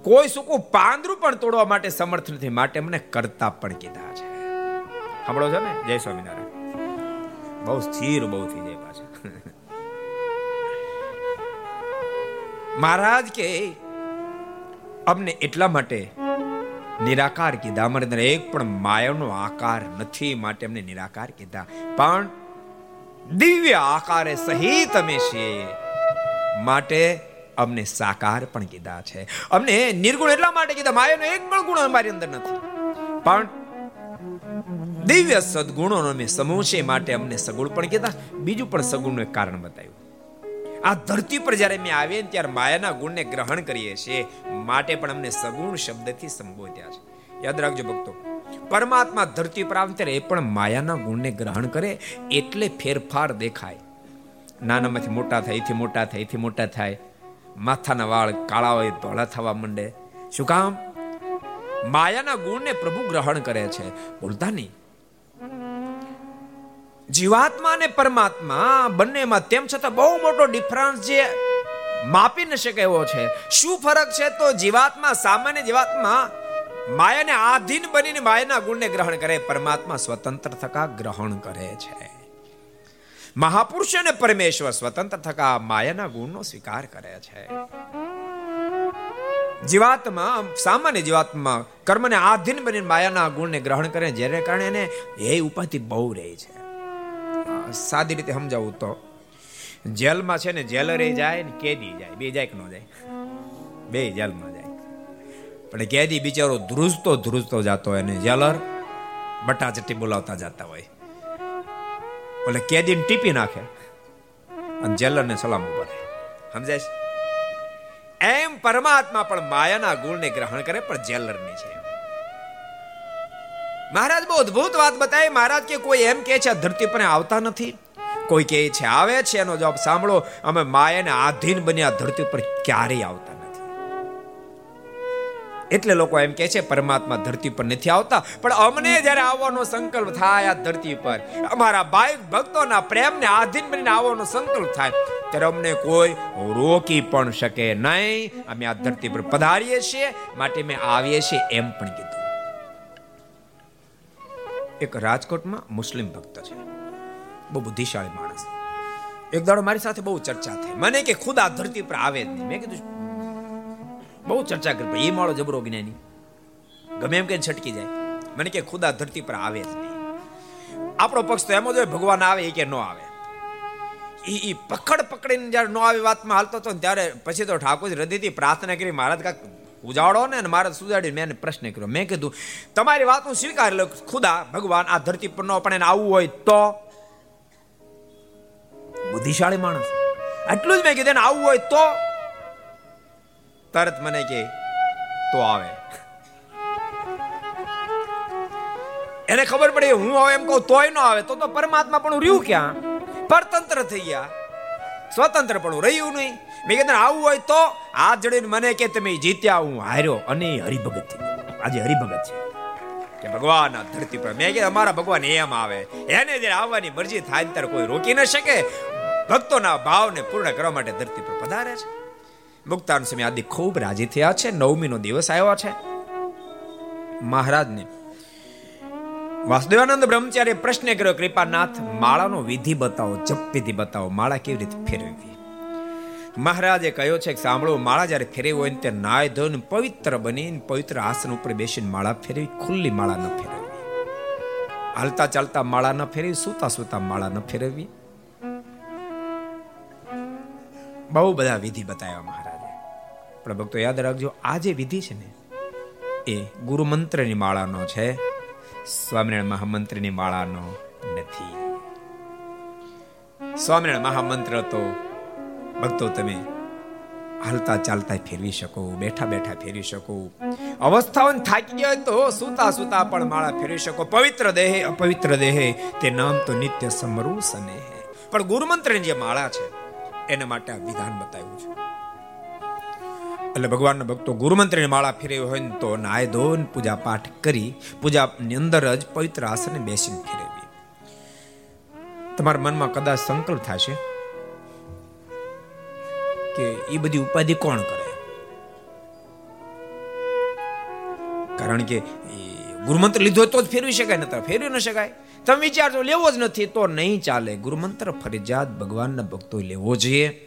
કોઈ સુકું પાંદરું પણ તોડવા માટે સમર્થ નથી. માટે અમને કરતા પણ કીધા છે. સાંભળો છો ને? જય સ્વામિનારાયણ. બહુ સ્થિર, બહુ થઈ જાય પાછા. મહારાજ કે, અમને એટલા માટે નિરાકાર કીધા. અમારે અંદર એક પણ માયાનો આકાર નથી માટે અમને નિરાકાર કીધા. પણ દિવ્ય આકારે સહિત અમે છીએ, માટે અમને સાકાર પણ કીધા છે. અમને નિર્ગુણ એટલા માટે કીધા, માયાનો એક પણ ગુણ અમારી અંદર નથી. પણ દિવ્ય સદગુણોનો અમે સમૂહ છે માટે અમને સગુણ પણ કીધા. બીજું પણ સગુણનું એક કારણ બતાવ્યું. આ ધરતી પર જ્યારે અમે આવીએ ત્યારે માયાના ગુણને ગ્રહણ કરીએ છીએ, માટે પણ અમને સગુણ શબ્દથી સંબોધ્યા છે. યાદ રાખજો ભક્તો, પરમાત્મા ધરતી પર આવે ત્યારે એ પણ માયાના ગુણને ગ્રહણ કરે એટલે ફેરફાર દેખાય. નાનામાંથી મોટા થાય, એથી મોટા થાય, એથી મોટા થાય. માથાના વાળ કાળા હોય, ધોળા થવા માંડે. શું કામ? માયાના ગુણને પ્રભુ ગ્રહણ કરે છે. બોલતા નહીં. જીવાત્મા અને પરમાત્મા બંનેમાં તેમ છતાં બહુ મોટો ડિફરન્સ જે માપી ન શકે એવો છે. શું ફરક છે તો જીવાત્મા સામાન્ય જીવાત્મા માયાને આધીન બનીને માયાના ગુણને ગ્રહણ કરે, પરમાત્મા સ્વતંત્ર થકા ગ્રહણ કરે છે. મહાપુરુષ અને પરમેશ્વર સ્વતંત્ર થકા માયાના ગુણનો સ્વીકાર કરે છે. જીવાત્મા, સામાન્ય જીવાત્મા કર્મને આધીન બનીને માયાના ગુણને ગ્રહણ કરે, જેને કારણે એને એ ઉપાધિ બહુ રહે છે. સાદી રીતે સમજાવું તો. જેલમાં છે ને જેલરે જાય ને કેદી જાય, બે જાય કે ન જાય? બે જેલમાં જાય. પણ કેદી બિચારો ધ્રુજતો ધ્રુજતો જતો હોય ને જેલર બટાચટી બોલાવતા જતા હોય. એટલે કેદીને ટીપી નાખે અને જેલરને સલામ ઉપર સમજાય એમ પરમાત્મા પણ માયાના ગુણને ગ્રહણ કરે, પણ જેલરની છે મહારાજ, બહુ અદભુત વાત બતાવી. મહારાજ કે કોઈ એમ કે છે ધરતી પર આવતા નથી. કોઈ કહે છે, આવે છે, એનો જવાબ સાંભળો. અમે માયાને આધીન બન્યા, ધરતી પર ક્યારેય આવતા નથી. એટલે લોકો એમ કે છે, પરમાત્મા ધરતી પર નથી આવતા. પણ અમને જ્યારે આવવાનો સંકલ્પ થાય આ ધરતી પર, અમારા ભાઈ ભક્તોના પ્રેમને આધીન બનીને આવવાનો સંકલ્પ થાય, ત્યારે અમને કોઈ રોકી પણ શકે નહીં. અમે આ ધરતી પર પધારીએ છીએ, માટે મેં આવીએ છીએ એમ પણ કીધું. એક રાજકોટમાં મુસ્લિમ ભક્ત છે. બહુ બુદ્ધિશાળી માણસ. એક દાડો મારી સાથે બહુ ચર્ચા થઈ. મને કે ખુદ આ ધરતી પર આવે જ નહીં. મેં કીધું, બહુ ચર્ચા કરી એ માળો જબરો જ્ઞાની ગમે એમ કે છટકી જાય. મને કે ખુદ આ ધરતી પર આવે જ નહીં. આપણો પક્ષ તો એમ જ હોય, ભગવાન આવે એ કે ન આવે. એ પકડ પકડીને જ્યારે ન આવી વાતમાં હાલતો હતો ત્યારે પછી તો ઠાકોર હૃદયથી પ્રાર્થના કરી, મહારાજ, કાક ઉજાડો ને મહારાજ સુજાડી મેં પ્રશ્ન કર્યો. મેં કીધું, તમારી વાત હું સ્વીકાર લો, ખુદા, ભગવાન, આ ધરતી પર ન પણ એને આવવું હોય તો. બુદ્ધિશાળી માણસ. આટલું જ મેં કીધું આવું હોય તો. તરત મને કે, તો આવે. એને ખબર પડી, હું હવે એમ કહું તોય ન આવે. તો તો પરમાત્મા પણ રહ્યું ક્યાં? પરતંત્ર થઈ ગયા. સ્વતંત્ર પણ રહ્યું નહીં. મેં કીધું આવું હોય તો હાથ જોડીને મને કે તમે જીત્યા, હું હાર્યો. અને હરિભગત થઈ આજે હરિભગત છે. કે ભગવાન આ ધરતી પર મેં કીધું, અમારા ભગવાન એમ આવે. એને જ્યારે આવવાની મરજી થાય ત્યારે કોઈ રોકી ન શકે. ભક્તોના ભાવને પૂર્ણ કરવા માટે ધરતી પર પધારે છે. મુક્તાન સમય આદિ ખૂબ રાજી થયા છે. નવમીનો દિવસ આવ્યો છે. મહારાજને વાસુદેવાનંદ બ્રહ્મચાર્ય પ્રશ્ન કર્યો, કૃપાનાથ, માળાનો વિધિ બતાવો, જપ વિધિ બતાવો, માળા કેવી રીતે ફેરવવી? મહારાજે કહ્યો છે કે સાંભળો, માળા જ્યારે ફેરવી હોય તે નાય ધોઈને પવિત્ર બનીને પવિત્ર આસન ઉપર બેસીને માળા ફેરવી, ખુલ્લી માળા ન ફેરવવી. હાલતા ચાલતા માળા ન ફેરવી, સૂતા સૂતા માળા ન ફેરવવી. બહુ બધા વિધિ બતાવ્યા મહારાજે. પણ ભક્તો યાદ રાખજો, આ જે વિધિ છે ને, એ ગુરુ મંત્રની માળાનો છે. સ્વામિનારાયણ મહામંત્રની માળાનો નથી. સ્વામિનારાયણ મહામંત્ર તો ભક્તો તમે હાલતા ચાલતા ફેરવી શકો, બેઠા બેઠા ફેરવી શકો. અવસ્થાઓ થાકી ગયા તો સુતા સુતા પણ માળા ફેરવી શકો. પવિત્ર દેહે, અપવિત્ર દેહે, તે નામ તો નિત્ય સમરૂ સને પણ ગુરુમંત્રની જે માળા છે, એના માટે આ વિધાન બતાવ્યું છે. એટલે ભગવાનના ભક્તો ગુરુમંત્રની માળા ફેરવી હોય ને તો નાય ધોન પૂજા પાઠ કરી પૂજાની અંદર જ પવિત્ર આસને બેસીને ફેરવી. તમારા મનમાં કદાચ સંકલ્પ થશે કે એ બધી ઉપાધિ કોણ કરે? કારણ કે ગુરુમંત્ર લીધો તો જ ફેરવી શકાય, નતર ફેરવી ન શકાય. તમે વિચારજો, લેવો જ નથી તો નહીં ચાલે. ગુરુમંત્ર ફરજિયાત ભગવાનના ભક્તો લેવો જોઈએ.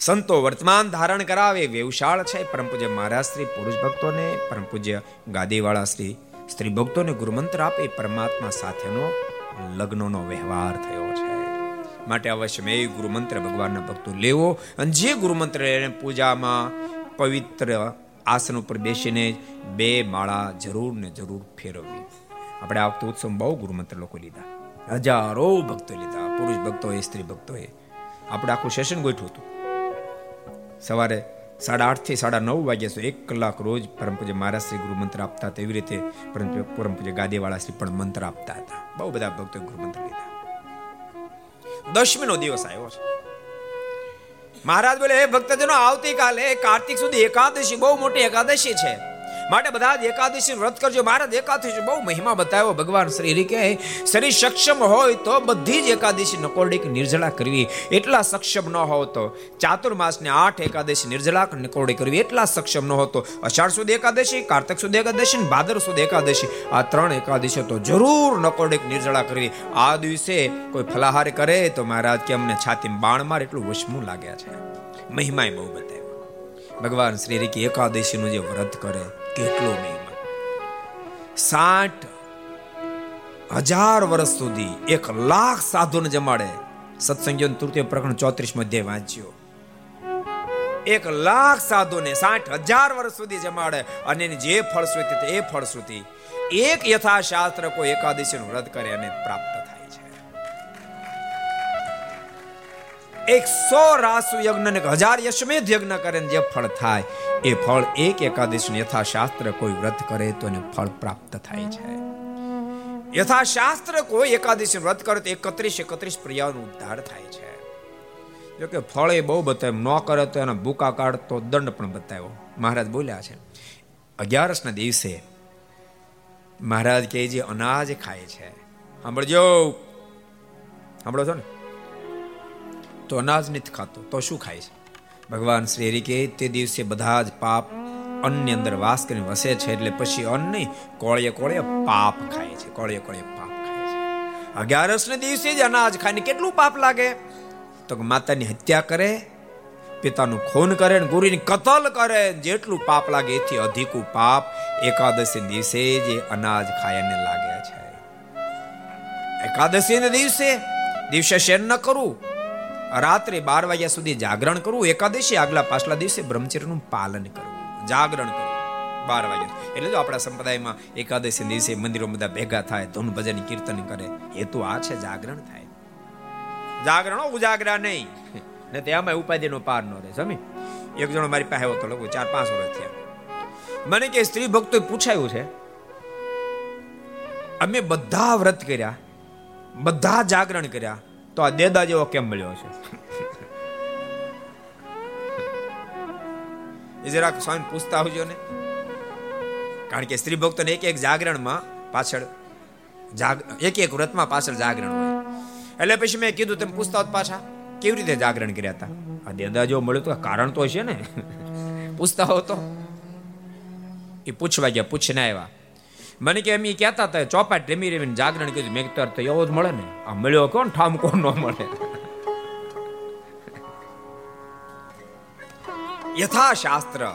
સંતો વર્તમાન ધારણ કરાવે વેવશાળ છે. પરમ પૂજ્ય મહારાજ શ્રી પુરુષ ભક્તોને, પરમ પૂજ્ય ગાદીવાળા શ્રી, સ્ત્રી ભક્તોને ગુરુમંત્ર આપે, પરમાત્મા સાથેનો લગ્નનો વ્યવહાર થયો છે. માટે અવશ્ય મેં ગુરુમંત્ર ભગવાનના ભક્તો લેવો અને જે ગુરુમંત્ર એને પૂજામાં પવિત્ર આસન ઉપર બેસીને બે માળા જરૂર ને જરૂર ફેરવવી. આપણે આ વખતે ઉત્સવ બહુ ગુરુમંત્ર લોકો લીધા. હજારો ભક્તો લીધા. પુરુષ ભક્તોએ, સ્ત્રી ભક્તોએ. આપણે આખું સેશન ગોઠવું હતું. સવારે સાડા આઠથી સાડા નવ વાગ્યા સુધી એક કલાક રોજ પરમ પૂજ્ય મહારાજ શ્રી ગુરુ મંત્ર આપતા તેવી રીતે પરમ પૂજ્ય ગાદીવાળા શ્રી પણ મંત્ર આપતા હતા. બહુ બધા ભક્તો ગુરુ મંત્ર લીધા. દશમીનો દિવસ આવ્યો છે. મહારાજ બોલે, હે ભક્તજનો, આવતીકાલે કાર્તિક સુધી એકાદશી, બહુ મોટી એકાદશી છે. માટે બધા જ એકાદશી વ્રત કરજો. મહારાજ એકાદશી બહુ મહિમા બતાવ્યો ભગવાન શ્રી કે શરીર સક્ષમ હોય તો બધી જ એકાદશી નકોરડી નિર્જળા કરવી. એટલા સક્ષમ ન હો તો. ચાતુર્માસને આઠ એકાદશી નિર્જળા નકોરડી કરવી. એટલા સક્ષમ ન હોતો અષાઢ સુધી એકાદશી, કાર્તક સુધી એકાદશી ભાદર સુધી એકાદશી. આ ત્રણ એકાદશી તો જરૂર નકોરડી નિર્જળા કરવી. આ દિવસે કોઈ ફલાહાર કરે તો મહારાજ કે અમને છાતી બાણ માર એટલું વશમું લાગ્યા છે. મહિમાય બહુ બતાવ્યો. ભગવાન શ્રી હરિ એકાદશીનું જે વ્રત કરે કેટલો મહિમા. સાઠ હજાર વર્ષ સુધી એક લાખ સાધુને જમાડે. સત્સંગીઓ તૃતીય પ્રકરણ ચોત્રીસ મધ્ય વાંચ્યો. એક લાખ સાધુને સાઠ હજાર વર્ષ સુધી જમાડે અને એની જે ફળશ્રુતિ એ ફળશ્રુતિ એક યથાશાસ્ત્ર કોઈ એકાદશીનું વ્રત કરે અને પ્રાપ્ત એકસો રાસુ યજ્ઞ ને હજાર યશમેધ યજ્ઞ કરે જે ફળ થાય. એ ફળ એક એકાદશી યથાશાસ્ત્ર કોઈ વ્રત કરે તો એને ફળ પ્રાપ્ત થાય છે. યથાશાસ્ત્ર કોઈ એકાદશ વ્રત કરે તો એકત્રીસ એકત્રીસ પ્રિયાનો ઉદ્ધાર થાય છે. જો કે ફળ એ બહુ બતાવે ન કરે તો એના ભૂકા કાઢતો દંડ પણ બતાવ્યો. મહારાજ બોલ્યા છે અગિયારસના દિવસે મહારાજ કે જે અનાજ ખાય છે. સાંભળજો. સાંભળો છો ને? તો અનાજ નથી ખાતો, તો શું ખાય છે? ભગવાન શ્રી હરિ કે તે દિવસે બધા જ પાપ અન્નની અંદર વાસ કરીને વસે છે, એટલે પછી અન્ન નહીં કોળીએ કોળીએ પાપ ખાય છે કોળીએ કોળીએ પાપ ખાય છે. અગિયારસ ને દિવસે જ અનાજ ખાઈને કેટલું પાપ લાગે? તો માતાની હત્યા કરે, પિતાનું ખૂન કરે ને ગુરુની કતલ કરે જેટલું પાપ લાગે એથી અધિકું પાપ એકાદશી દિવસે જે અનાજ ખાયને લાગે છે. એકાદશી દિવસે દિવસે શેર ન કરવું રાત્રે બાર વાગ્યા સુધી જાગરણ કરવું, એકાદશી આગલા પાછલા દિવસે બ્રહ્મચર્યનું પાલન કરવું. જાગરણ કરવું. બાર વાગ્યા. એટલે જો આપણા સંપ્રદાયમાં એકાદશી દિવસે મંદિરો બધા ભેગા થાય ધૂન ભજન કીર્તન કરે હેતુ આ છે જાગરણ થાય. જાગરણ ઉજાગરા નહીં. ને તેમાં ઉપાધિનો પાર ન રહે સમી એક જણો મારી પાસે આવ્યો તો લોકો ચાર પાંચ વર્ષ થયા. મને કે સ્ત્રી ભક્તો પૂછાયું છે, અમે બધા વ્રત કર્યા, બધા જાગરણ કર્યા તો આ દેદા જેવો કેમ મળ્યો છે? એ જરાક સ્વામી પૂછતા આવજો ને. કારણ કે સ્ત્રી ભક્તોને એક એક જાગરણમાં પાછળ જાગ, એક એક વ્રતમાં પાછળ જાગરણ હોય. એટલે પછી મેં કીધું, તેમ પૂછતા પાછા, કેવી રીતે જાગરણ કર્યા હતા આ દેદા જેવો મળ્યો તો કારણ તો છે ને. પૂછતા હો તો. એ પૂછવા ગયા, પૂછને આવ્યા. મને કે એમ એ કહેતા હતા, ચોપાટ રેમી રેમીને જાગરણ કીધું મેં તો એવો જ મળે ને. આ મળ્યો કોણ? ઠામ કોણ ન મળે? યથાશાસ્ત્ર.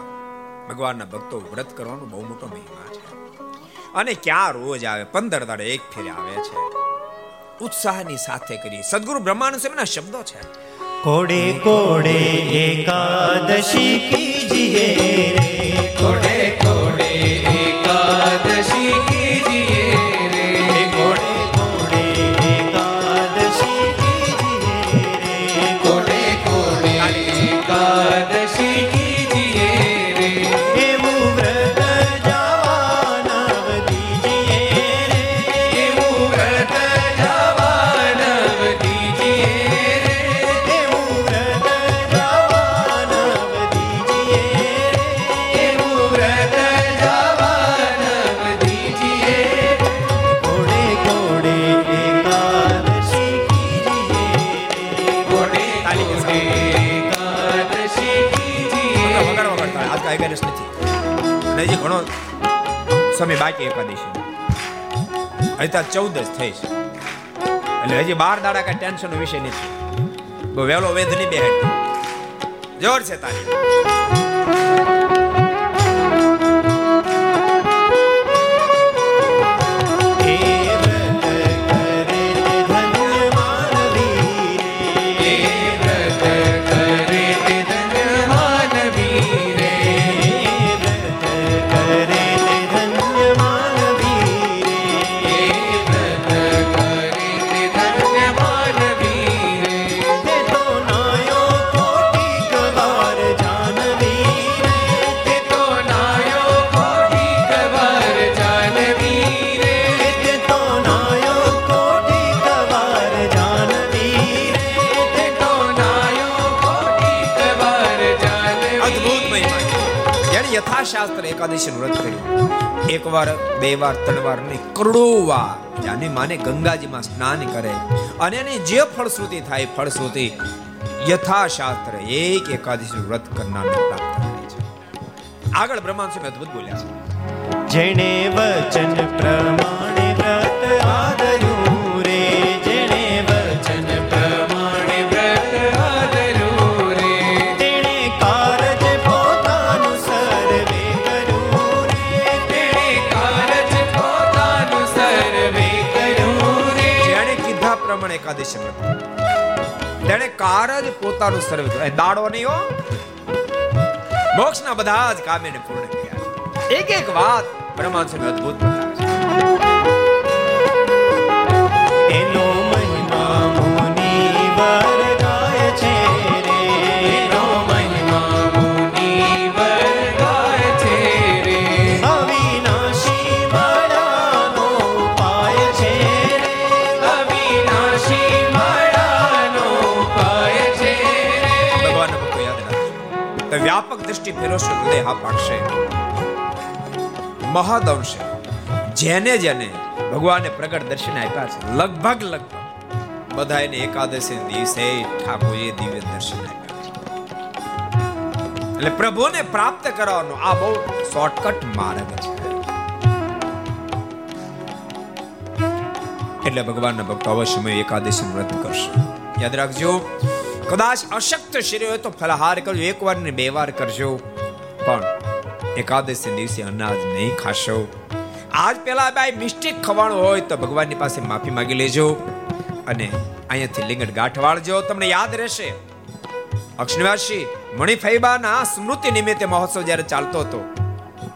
ભગવાનના ભક્તો વ્રત કરવાનો બહુ મોટો મહિમા છે. અને ક્યાં રોજ આવે? પંદર દાડે એક ફેરે આવે છે. ઉત્સાહની સાથે કરી. સદગુરુ બ્રહ્માનંદ સ્વામીના શબ્દો છે. કોડે કોડે એકાદશી કીજીએ કોડે સમય બાકી એકાદશી હજી તો ચૌદ જ થઈ છે. એટલે હજી બાર દાડા કાંઈ ટેન્શન વિષય નથી. બહુ વહેલો વેધ નહીં બેહાડ જોર છે તારી. એકાદશીનું વ્રત કર્યું. એક વાર બે વાર, ત્રણ વાર નહીં, કરોડો વાર જાની માને ગંગાજીમાં સ્નાન કરે અને એની જે ફળશ્રુતિ થાય ફળશ્રુતિ યથાશાસ્ત્ર એક એકાદશીનું વ્રત કરનારને પ્રાપ્ત થાય છે. આગળ બ્રહ્માંડ સ્વામી અદ્ભુત બોલ્યા છે. જેણે વચન પ્રમાણે વ્રત આદર્યું પ્રમાણે એકાદશી તેણે કાર જ પોતાનું સર્વ કર્યું. દાડો નહીં હો. મોક્ષના બધા જ કામ એને પૂર્ણ કર્યા એક એક વાત બ્રહ્માંડ સ્વામી અદ્ભુત બતાવે એનો મહિમા પાકશે મહદઅંશે જેને જેને ભગવાને પ્રગટ દર્શન આપ્યા છે, લગભગ લગભગ બધા એને એકાદશી દિવસે ઠાકોરજીએ દિવ્ય દર્શન આપ્યા એટલે પ્રભુને પ્રાપ્ત કરવાનો આ બહુ શોર્ટકટ માર્ગ છે. એટલે ભગવાનના ભક્તો અવશ્યમય એકાદશી વ્રત કરશે. યાદ રાખજો, કદાચ અશક્ત શરીર હોય તો ફલાહાર કરજો એક વાર ને બે વાર કરજો, પણ એકાદશી દિવસે અનાજ નહીં ખાશો. આજ પેલા ભાઈ મિસ્ટેક ખવાનું હોય તો ભગવાનની પાસે માફી માંગી લેજો અને અહીંયાથી લિંગડ ગાંઠ વાળજો. તમને યાદ રહેશે અક્ષણવાસી મણિફૈબાના સ્મૃતિ નિમિત્તે મહોત્સવ જ્યારે ચાલતો હતો,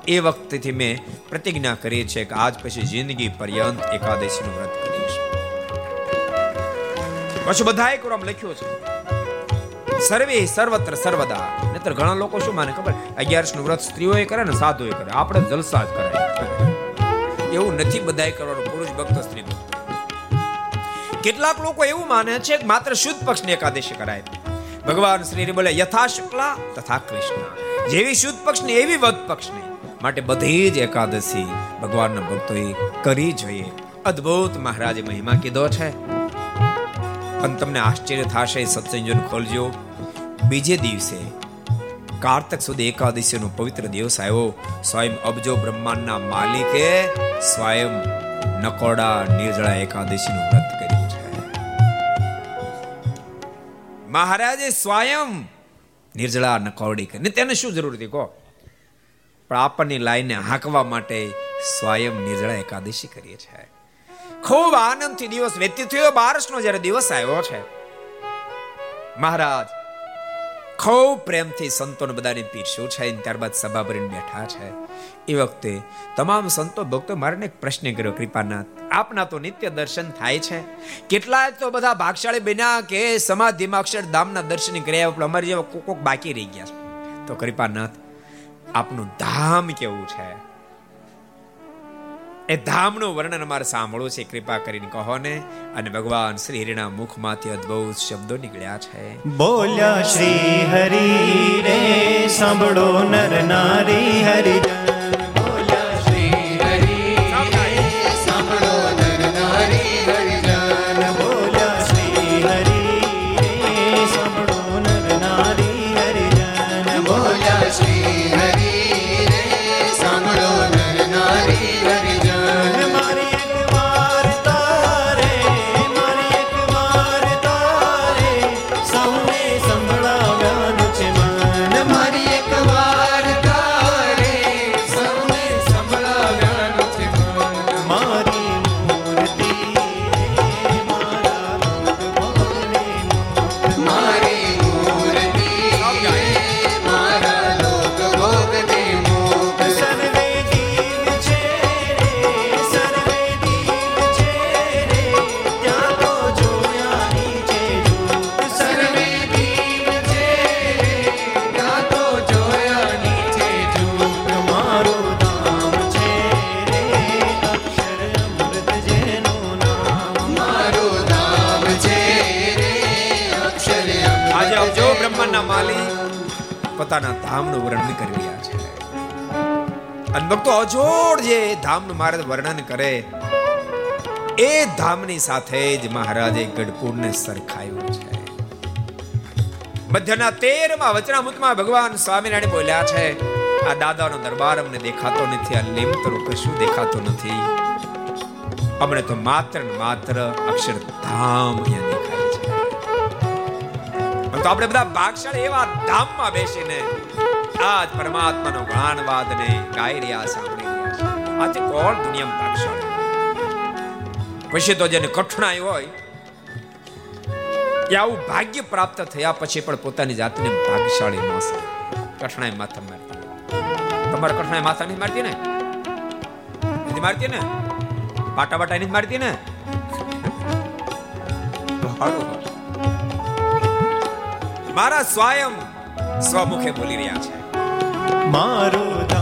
એ વખતેથી મેં પ્રતિજ્ઞા કરી છે કે આજ પછી જિંદગી પર્યંત એકાદશીનું વ્રત કરીશ પછી બધાએ કોરમ લખ્યો છે. સર્વે સર્વત્ર સર્વદા નહીતર ઘણા લોકો શું માને? ખબર? અગિયારસનું વ્રત સ્ત્રીઓએ કરે ને સાધુએ કરે. આપણે જલસા જ કરાય. એવું નથી બધાએ કરવાનું. પુરુષ ભક્ત, સ્ત્રી કેટલાક લોકો એવું માને છે કે માત્ર શુદ્ધ પક્ષની એકાદશી કરાય. ભગવાન શ્રી બોલે, યથા શુક્લા તથા કૃષ્ણ. જેવી શુદ્ધ પક્ષની, એવી વધ પક્ષની માટે બધી જ એકાદશી ભગવાનના ભક્તોએ કરી જોઈએ. અદ્ભુત મહારાજે મહિમા કીધો છે. પણ તમને આશ્ચર્ય થશે સત્સંજન ખોલજો. બીજે દિવસે કારતક સુધી એકાદશીનો પવિત્ર દિવસ આવ્યો. સ્વયં અબજો બ્રહ્માંડના માલિકે સ્વયં નકોડા નિર્જળા એકાદશીનું વ્રત કર્યું છે. મહારાજે સ્વયં નિર્જળા નકોડી કરી. તેને શું જરૂર હતી કહો? પણ આપણની લાઈને હાંકવા માટે સ્વયં નિર્જળા એકાદશી કરીએ છે ખૂબ આનંદથી દિવસ વ્યતીત થયો. બારસનો જ્યારે દિવસ આવ્યો છે. મહારાજ ખૂબ પ્રેમથી સંતોને બધાને પીરસ્યું છે અને ત્યારબાદ સભા ભરીને બેઠા છે. એ વખતે તમામ સંતો ભક્તો મારે એક પ્રશ્ન કર્યો, કૃપાનાથ, આપના તો નિત્ય દર્શન થાય છે. કેટલાય તો બધા ભાગશાળી બન્યા કે સમાધિમાં અક્ષરધામના દર્શન કર્યા પણ અમારી જેવા કોક બાકી રહી ગયા છે. તો કૃપાનાથ, આપનું ધામ કેવું છે? એ ધામનું વર્ણન અમારે સાંભળવું છે. કૃપા કરીને કહો ને. અને ભગવાન શ્રી હરિના મુખમાંથી અદ્ભુત શબ્દો નીકળ્યા છે. બોલ્યા શ્રી હરિ રે સાંભળો નર નારી હરિજન માલિક પોતાના ધામનું વર્ણન કરી રહ્યા છે. અને ભક્તો અજોડ જે ધામનું મહારાજ વર્ણન કરે, એ ધામની સાથે જ મહારાજે ગઢપુરને સરખાયું છે. મધ્યના તેરમાં વચનામૃતમાં ભગવાન સ્વામિનારાયણ બોલ્યા છે, આ દાદાનો દરબાર અમને દેખાતો નથી, આ લીમતરું કશું દેખાતું નથી. અમને તો માત્ર માત્ર અક્ષરધામ અહીંયા તો આપણે બધા ભાગશાળી એવા ધામમાં બેસીને આજ પરમાત્માનો ગાનવાદ ને ગાઈ રહ્યા સાંભળી રહ્યા આજે કોણ દુનિયામાં ભાગશાળી પછી તો જેને કઠણાઈ હોય આવું ભાગ્ય પ્રાપ્ત થયા પછી પણ પોતાની જાતને ભાગશાળી ન કઠણાઈ માથા મારતી તમારે કઠણાઈ માથા નહીં મારતી ને? નથી મારતી ને? પાટા બાટા નહીં મારતી ને? હારું. મારા સ્વયં સ્વમુખે બોલી રહ્યા છે. મારું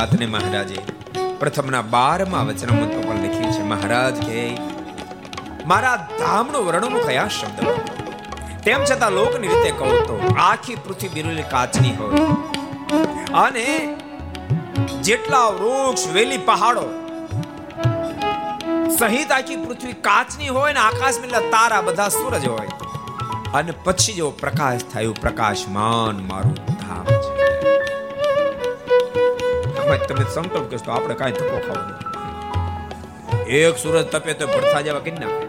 વાતને મહારાજે પ્રથમના બારમા વચનામૃત પર લખ્યું છે, મહારાજ કે, મારા ધામનું વર્ણન કયા શબ્દ તેમ છતાં લોકની રીતે કહું તો આખી પૃથ્વી બિરુલી કાચની હોય. અને જેટલા વૃક્ષ, વેલી, પહાડો સહિત આખી પૃથ્વી કાચની હોય ને આકાશ મેલા તારા બધા સૂરજ હોય. અને પછી જેવો પ્રકાશ થયો પ્રકાશમાન મારું તમે સંકલ્પ કરશો તો આપણે કાંઈ ધક્કો ખાવો એક સૂરજ તપે તો ભડથા જેવા કરી નાખે.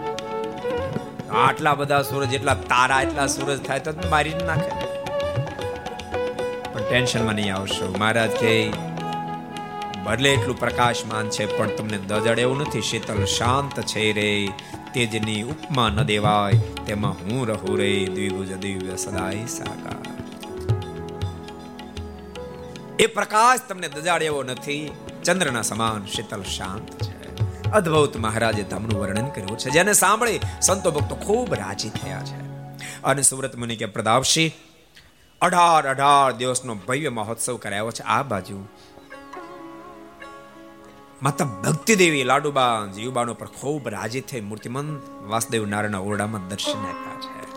આટલા બધા સૂરજ, એટલા તારા, એટલા સૂરજ થાય તો મારી નાખે. પણ ટેન્શનમાં નહીં આવશો. મહારાજ કે ભલે એટલું પ્રકાશમાન છે, પણ તમને દજડ એવું નથી. શીતલ શાંત છે રે. તેજની ઉપમા ન દેવાય. તેમાં હું રહું રે. દ્વિભુજ દિવ્ય સદાય સાકાર. એ પ્રકાશ તમને દજાડ એવો નથી. ચંદ્રના સમાન શીતલ શાંત છે. અદ્ભુત મહારાજે ધામનું વર્ણન કર્યું છે, જેને સાંભળી સંતો ભક્તો ખૂબ રાજી થયા છે. અને સુરત મુનિ કે પ્રદાવશી અઢાર અઢાર દિવસનો ભવ્ય મહોત્સવ કરાયો છે. આ બાજુ માતા ભક્તિ દેવી લાડુબા જીવબાનો પર ખૂબ રાજી થઈ મૂર્તિમંત વાસદેવ નારાયણના ઓરડામાં દર્શન આપ્યા છે.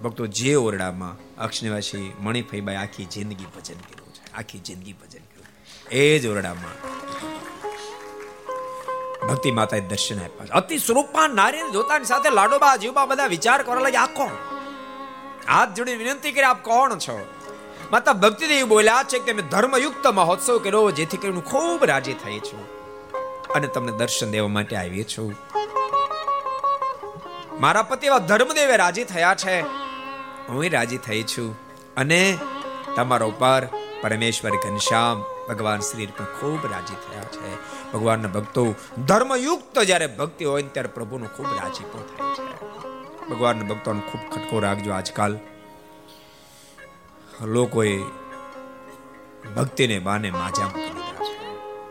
ભક્તો જે ઓરડામાં અક્ષનિવાસી મણિફઈબાઈ આખી જિંદગી ભજન કર્યું. આખી જિંદગી ભજન કર્યું. એ જ ઓરડામાં ભક્તિ માતાએ દર્શન આપ્યા અતિ સ્વરૂપમાં નારીને જોતાની સાથે લાડોબા જીવબા બધા વિચાર કરવા લાગ્યા, આ કોણ? હાથ જોડી વિનંતી કરી, આપ કોણ છો? માતા ભક્તિદેવી બોલ્યા છે કે તમે ધર્મયુક્ત મહોત્સવ કર્યો, જેથી કરીને ખૂબ રાજી થઈ છું અને તમને દર્શન દેવા માટે આવી છું. મારા પતિ એવા ધર્મદેવે રાજી થયા છે. હું રાજી થઈ છું અને તમારા ઉપર પરમેશ્વર ઘનશ્યામ ભગવાન શ્રી પર ખૂબ રાજી થયા છે. ભગવાનના ભક્તો ધર્મયુક્ત જ્યારે ભક્તિ હોય ત્યારે પ્રભુનો ખૂબ રાજીપો થાય છે. ભગવાનના ભક્તોનો ખૂબ ખટકો રાખજો આજકાલ. લોકોએ ભક્તિને બાને માજા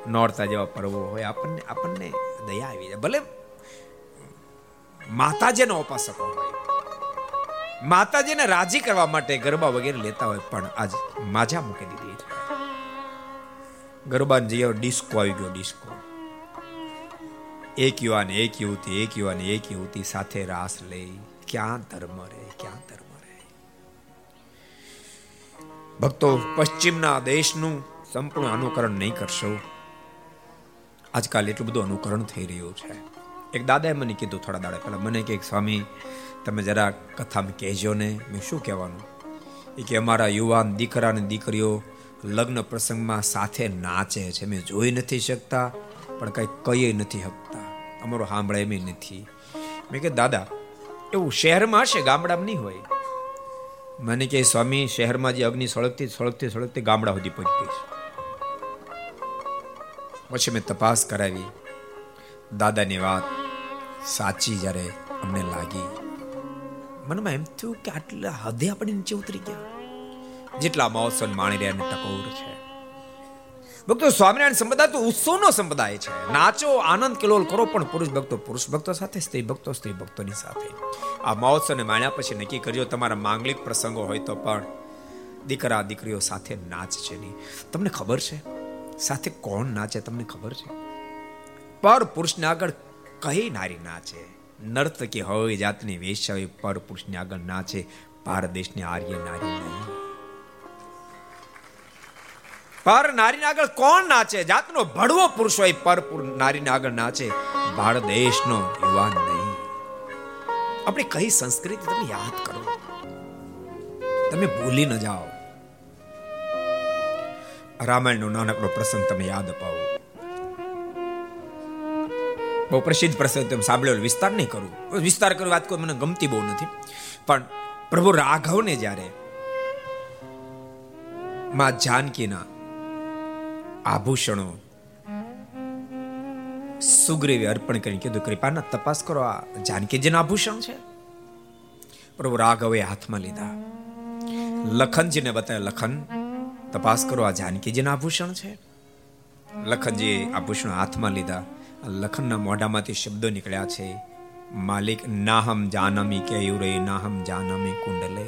નોરતા જેવા પર્વો હોય આપણને આપણને દયા આવી જાય. ભલે માતાજીના ઉપાસકો હોય. માતાજીને રાજી કરવા માટે ગરબા વગેરે લેતા હોય, પણ આજ માજા મૂકી દીધી ગરબા જઈએ ડિસ્કો આવી ગયો, ડિસ્કો. એક યુવાન, એક યુવતી, એક યુવાન, એક યુવતી સાથે રાસ લે ક્યાં ધર્મ રહે ક્યાં ધર્મ રહે ભક્તો, પશ્ચિમના દેશનું સંપૂર્ણ અનુકરણ નહીં કરશો. આજકાલ એટલું બધું અનુકરણ થઈ રહ્યું છે. એક દાદાએ મને કીધું થોડા દાડા પહેલા, મને કે, સ્વામી તમે જરા કથામાં કહેજો ને, મેં શું કહેવાનું? એ કે અમારા યુવાન દીકરા અને દીકરીઓ લગ્ન પ્રસંગમાં સાથે નાચે છે. મેં જોઈ નથી શકતા, પણ કંઈ કહી નથી શકતા અમારો સાંભળે એમ નથી. મેં કે, દાદા, એવું શહેરમાં હશે? ગામડામાં નહીં હોય? મને કે, સ્વામી, શહેરમાં જે અગ્નિ સળગતી સળગતી સળગતી ગામડા સુધી પહોંચી છે. પછી મેં તપાસ કરાવી. દાદાની વાત સાચી જ્યારે અમને લાગી. મનમાં એમ થયું કે આટલા હદે આપણે નીચે ઉતરી ગયા. જેટલા મહોત્સવ માણી રહ્યા ને ટકોર છે. ભક્તો સ્વામિનારાયણ સંપ્રદાય તો ઉત્સવનો સંપ્રદાય છે. નાચો, આનંદ, કિલોલ કરો, પણ પુરુષ ભક્તો પુરુષ ભક્તો સાથે, સ્ત્રી ભક્તો સ્ત્રી ભક્તોની સાથે. આ મહોત્સવને માણ્યા પછી નક્કી કરજો તમારા માંગલિક પ્રસંગો હોય તો પણ દીકરા, દીકરીઓ સાથે નાચ છે નહીં. તમને ખબર છે? સાથે કોણ નાચે, તમને ખબર છે? પર પુરુષને આગળ કઈ નારી નાચે? નર્તકી હોય, જાતની વેશ્યા હોય પર પુરુષની આગળ નાચે ભારત દેશની આર્ય નારી નહીં. પર નારીને આગળ કોણ નાચે જાતનો ભડવો પુરુષ હોય, પર નારીને આગળ નાચે ભારત દેશનો યુવાન નહીં. આપણી કઈ સંસ્કૃતિ તમે યાદ કરો? તમે ભૂલી ન જાઓ. રામાયણનો નાનકડો પ્રસંગ તમે યાદ અપાવો. બહુ પ્રસિદ્ધ પ્રસંગ તમે સાંભળ્યો વિસ્તાર નહીં કરું. વિસ્તાર કરવા વાત કોઈ મને ગમતી બહુ નથી. પણ પ્રભુ રાઘવને જ્યારે માં જાનકીના આભૂષણો સુગ્રીવે અર્પણ કરીને કીધું, કૃપાના તપાસ કરો, આ જાનકીજીના આભૂષણ છે. પ્રભુ રાઘવે હાથમાં લીધા. લખનજીને બતાવ્યા, લખન, તપાસ કરો, આ જાનકીજીના આભૂષણ છે. લખનજી આભૂષણ હાથમાં લીધા. લખનના મોઢામાંથી શબ્દો નીકળ્યા છે, માલિક, નાહમ જાનમી કેયુરે નાહમ જાનમી કુંડલે.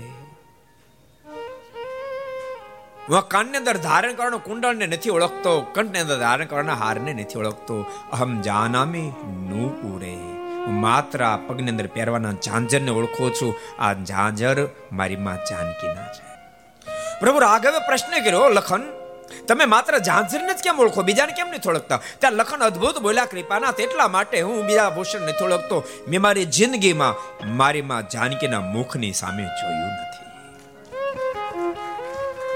હું કાનની અંદર ધારણ કરવાનો કુંડળને નથી ઓળખતો, કંઠની અંદર ધારણ કરવાના હારને નથી ઓળખતો. અહમ જાનામી નૂપુરે. માત્ર આ પગની અંદર પહેરવાના ઝાંઝરને ઓળખો છું. આ ઝાંઝર મારી માં જાનકીના છે. પ્રભુ રાઘવે પ્રશ્ન કર્યો, લખન તમે માત્ર ઝાંઝરને જ કેમ ઓળખો? બીજાને કેમ નથી ઓળખતા ત્યાં લખન અદ્ભુત બોલ્યા, કૃપાના, તેટલા માટે હું બીજા ભૂષણ નથી ઓળખતો મેં મારી જિંદગીમાં, મારી માં જાનકીના મુખની સામે જોયું નથી.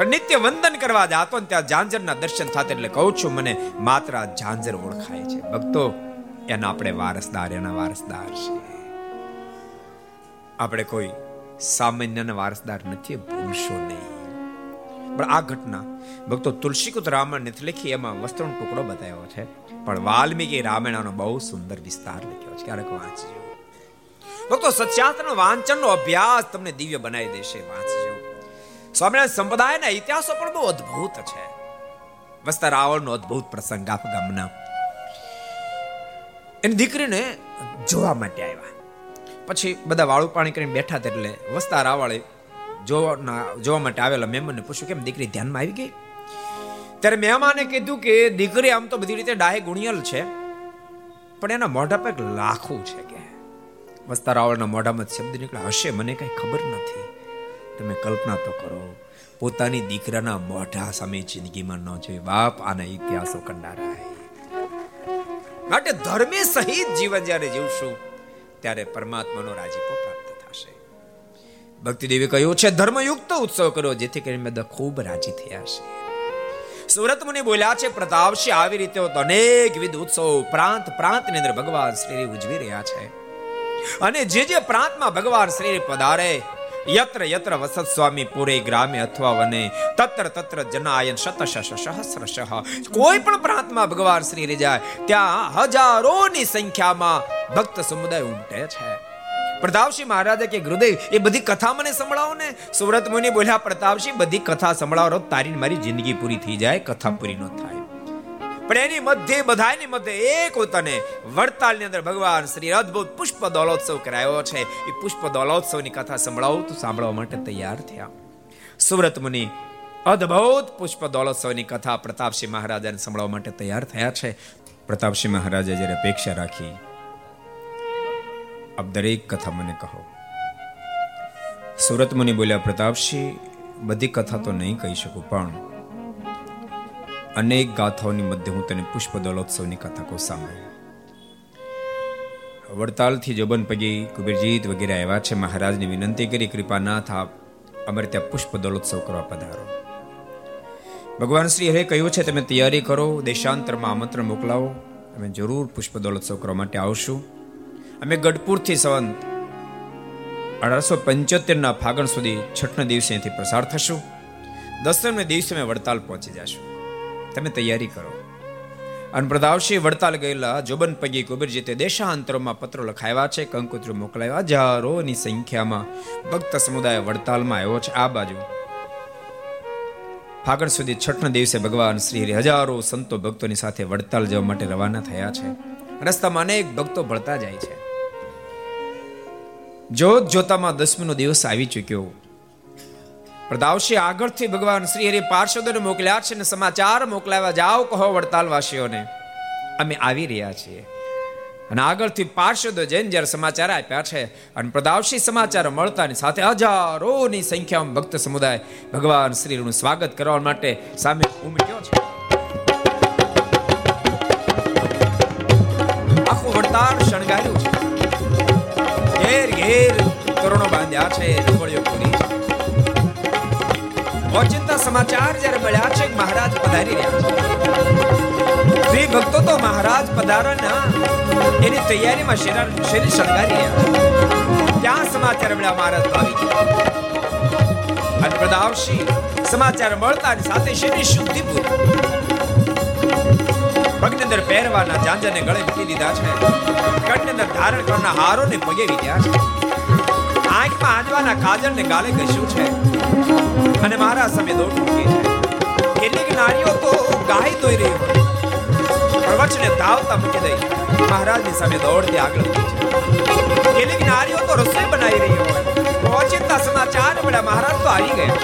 નિત્ય વંદન કરવા જાતો ને ત્યાં ઝાંઝરના દર્શન થતા એટલે કહું છું, મને માત્ર આ ઝાંઝર ઓળખાય છે. ભક્તો, એના આપણે વારસદાર, એના વારસદાર છે. આપણે કોઈ સામાન્ય વારસદાર નથી, ભૂલશો નહીં. પણ આ ઘટના, ભક્તો તુલસીકુત રામાયણ નથી લખી, એમાં વસ્ત્રનો ટુકડો બતાવ્યો છે. પણ વાલ્મીકી રામાયણનો બહુ સુંદર વિસ્તાર લખ્યો છે. ક્યારેક વાંચજો. ભક્તો સત્યાસ્ત્રનો વાંચનનો અભ્યાસ તમને દિવ્ય બનાવી દેશે. વાંચજો. સ્વામિનારાયણ સંપ્રદાયના ઇતિહાસો પણ બહુ અદ્ભુત છે. વસ્તા રાવણનો અદ્ભુત પ્રસંગ આપ ગામના. એની દીકરીને જોવા માટે આવ્યા. પછી બધા વાળું પાણી કરીને બેઠા એટલે વસ્તા રાવળે જોવા જોવા માટે આવેલા મહેમાનને પૂછ્યું, કેમ દીકરી ધ્યાનમાં આવી ગઈ? ત્યારે મહેમાને કીધું કે, દીકરી આમ તો બધી રીતે ડાહે ગુણિયલ છે, પણ એના મોઢા પર લાખું છે કે. વસ્તા રાવળના મોઢામાં શબ્દ નીકળ્યા. હશે, મને કઈ ખબર નથી. તમે કલ્પના તો કરો, પોતાની દીકરાના મોઢા સામે જિંદગીમાં ન જોઈ બાપ આના ઇતિહાસો કંડારાય માટે ધર્મે સહિત જીવન જ્યારે જીવશું, ત્યારે પરમાત્માનો રાજીપો ભક્તિદેવી કહ્યું છે ધર્મયુક્ત ઉત્સવ કર્યો જેથી કરીને બધા ખૂબ રાજી થયા છે. સુરત મુનિ બોલ્યા છે પ્રતાપશી આવી રીતે તો અનેક વિધ ઉત્સવ પ્રાંત પ્રાંતની અંદર ભગવાન શ્રી ઉજવી રહ્યા છે. અને જે જે પ્રાંતમાં ભગવાન શ્રી પધારે, યત્ર યત્ર વસત સ્વામી પૂરે ગ્રામે અથવા વને, તત્ર તત્ર જનાયન શતશ સહસ્રશઃ કોઈ પણ પ્રાંતમાં ભગવાન શ્રી જાય, ત્યાં હજારોની સંખ્યામાં ભક્ત સમુદાય ઉમટે છે. પ્રતાપસિંહ મહારાજે કે, ગુરુદેવ, એ બધી કથા મને સંભળાવો ને. સુરત મુનિ બોલ્યા, પ્રતાપસિંહ, બધી કથા સંભળાવો તારી મારી જિંદગી પૂરી થઈ જાય, કથા પૂરી ન થાય. પણ એની મધ્ય, બધાની મધ્ય એક તને વડતાલની અંદર ભગવાન શ્રી અદ્ભુત પુષ્પ દોલોત્સવ કરાયો છે. એ પુષ્પ દોલોત્સવની કથા સંભળાવો તો સાંભળવા માટે તૈયાર થયા. સુરત મુનિ અદ્ભુત પુષ્પ દોલોત્સવની કથા પ્રતાપસિંહ મહારાજાને સંભળાવવા માટે તૈયાર થયા છે. પ્રતાપસિંહ મહારાજે જ્યારે અપેક્ષા રાખી આપ દરેક કથા મને કહો. સુરત મુનિ બોલ્યા પ્રતાપસિંહ બધી કથા તો નહીં કહી શકું, પણ અનેક ગાથાઓની મધ્ય હું તને પુષ્પ દોલોત્સવની કથા કહું સાંભળ. વડતાલથી જોબન પગી કુબીરજીત વગેરે આવ્યા છે. મહારાજને વિનંતી કરી, કૃપાનાથ, આપ અમારે ત્યાં પુષ્પ દોલોત્સવ કરવા પધારો. ભગવાન શ્રી હરે કહ્યું છે, તમે તૈયારી કરો, દેશાંતરમાં આમંત્રણ મોકલાવો. અમે જરૂર પુષ્પ દોલોત્સવ કરવા માટે આવશું. અમે ગઢપુરથી સંવંત અઢારસો પંચોતેરના ફાગણ સુધી છઠના દિવસે અહીંથી પ્રસાર થશું. દસમને દિવસે અમે વડતાલ પહોંચી જશું. તમે તૈયારી કરો. અને પ્રતાપસિંહ વડતાલ ગયેલા જોબન પગી કુબીરજીતે દેશાંતરોમાં પત્રો લખાવ્યા છે, કંકુત્રો મોકલાવ્યા, હજારોની સંખ્યામાં ભક્ત સમુદાય વડતાલમાં આવ્યો છે. આ બાજુ ફાગણ સુધી છઠના દિવસે ભગવાન શ્રી હરિ હજારો સંતો ભક્તોની સાથે વડતાલ જવા માટે રવાના થયા છે. રસ્તામાં અનેક ભક્તો ભળતા જાય છે. જોત જોતામાં દસમીનો દિવસ આવી ચૂક્યો. પ્રદાવશે આગળથી ભગવાન શ્રી હરિ પાર્ષદોને મોકલ્યા છે ને સમાચાર મોકલાવ્યા જાઓ કહો વડતાલવાસીઓને. અમે આવી રહ્યા છીએ. અને આગળથી પાર્ષદો જૈન જ્યારે સમાચાર આપ્યા છે અને પ્રદાવશી સમાચાર મળતાની સાથે હજારોની સંખ્યામાં ભક્ત સમુદાય ભગવાન શ્રીનું સ્વાગત કરવા માટે સામે ઉમટ્યો છે. આખું વડતાલ શણગાર્યું છે. ઘેર ઘેર તોરણો બાંધ્યા છે રૂપળીઓ પૂરી. ઓચિંતા સમાચાર જ્યારે મળ્યા છે, મહારાજ પધારી રહ્યા છે. શ્રી ભક્તો તો મહારાજ પધારવાના, એની તૈયારીમાં શરીર શરીર શણગારી રહ્યા ત્યાં સમાચાર મળ્યા, મહારાજ આવી ગયા અને પ્રદાવશી સમાચાર મળતા સાથે શરીર શુદ્ધિ પૂરી. પગની અંદર પહેરવાના જાંજાને ગળે મૂકી દીધા છે. કટની અંદર ધારણ કરવાના હારોને પગે વીટ્યા છે. આંખમાં આંજવાના કાજળને ગાલે ઘસ્યું છે. અને મારા સામે દોટ મૂકી છે. કેટલીક નારીઓ તો ગાય દોઈ રહી હોય. પ્રવચને ધાવતા મૂકી દઈ મહારાજની સામે દોડતી આગળ વધી છે. કેટલીક નારીઓ તો રસોઈ બનાવી રહી હોય. ઓચિંતા સમાચાર મળ્યા મહારાજ તો આવી ગયા.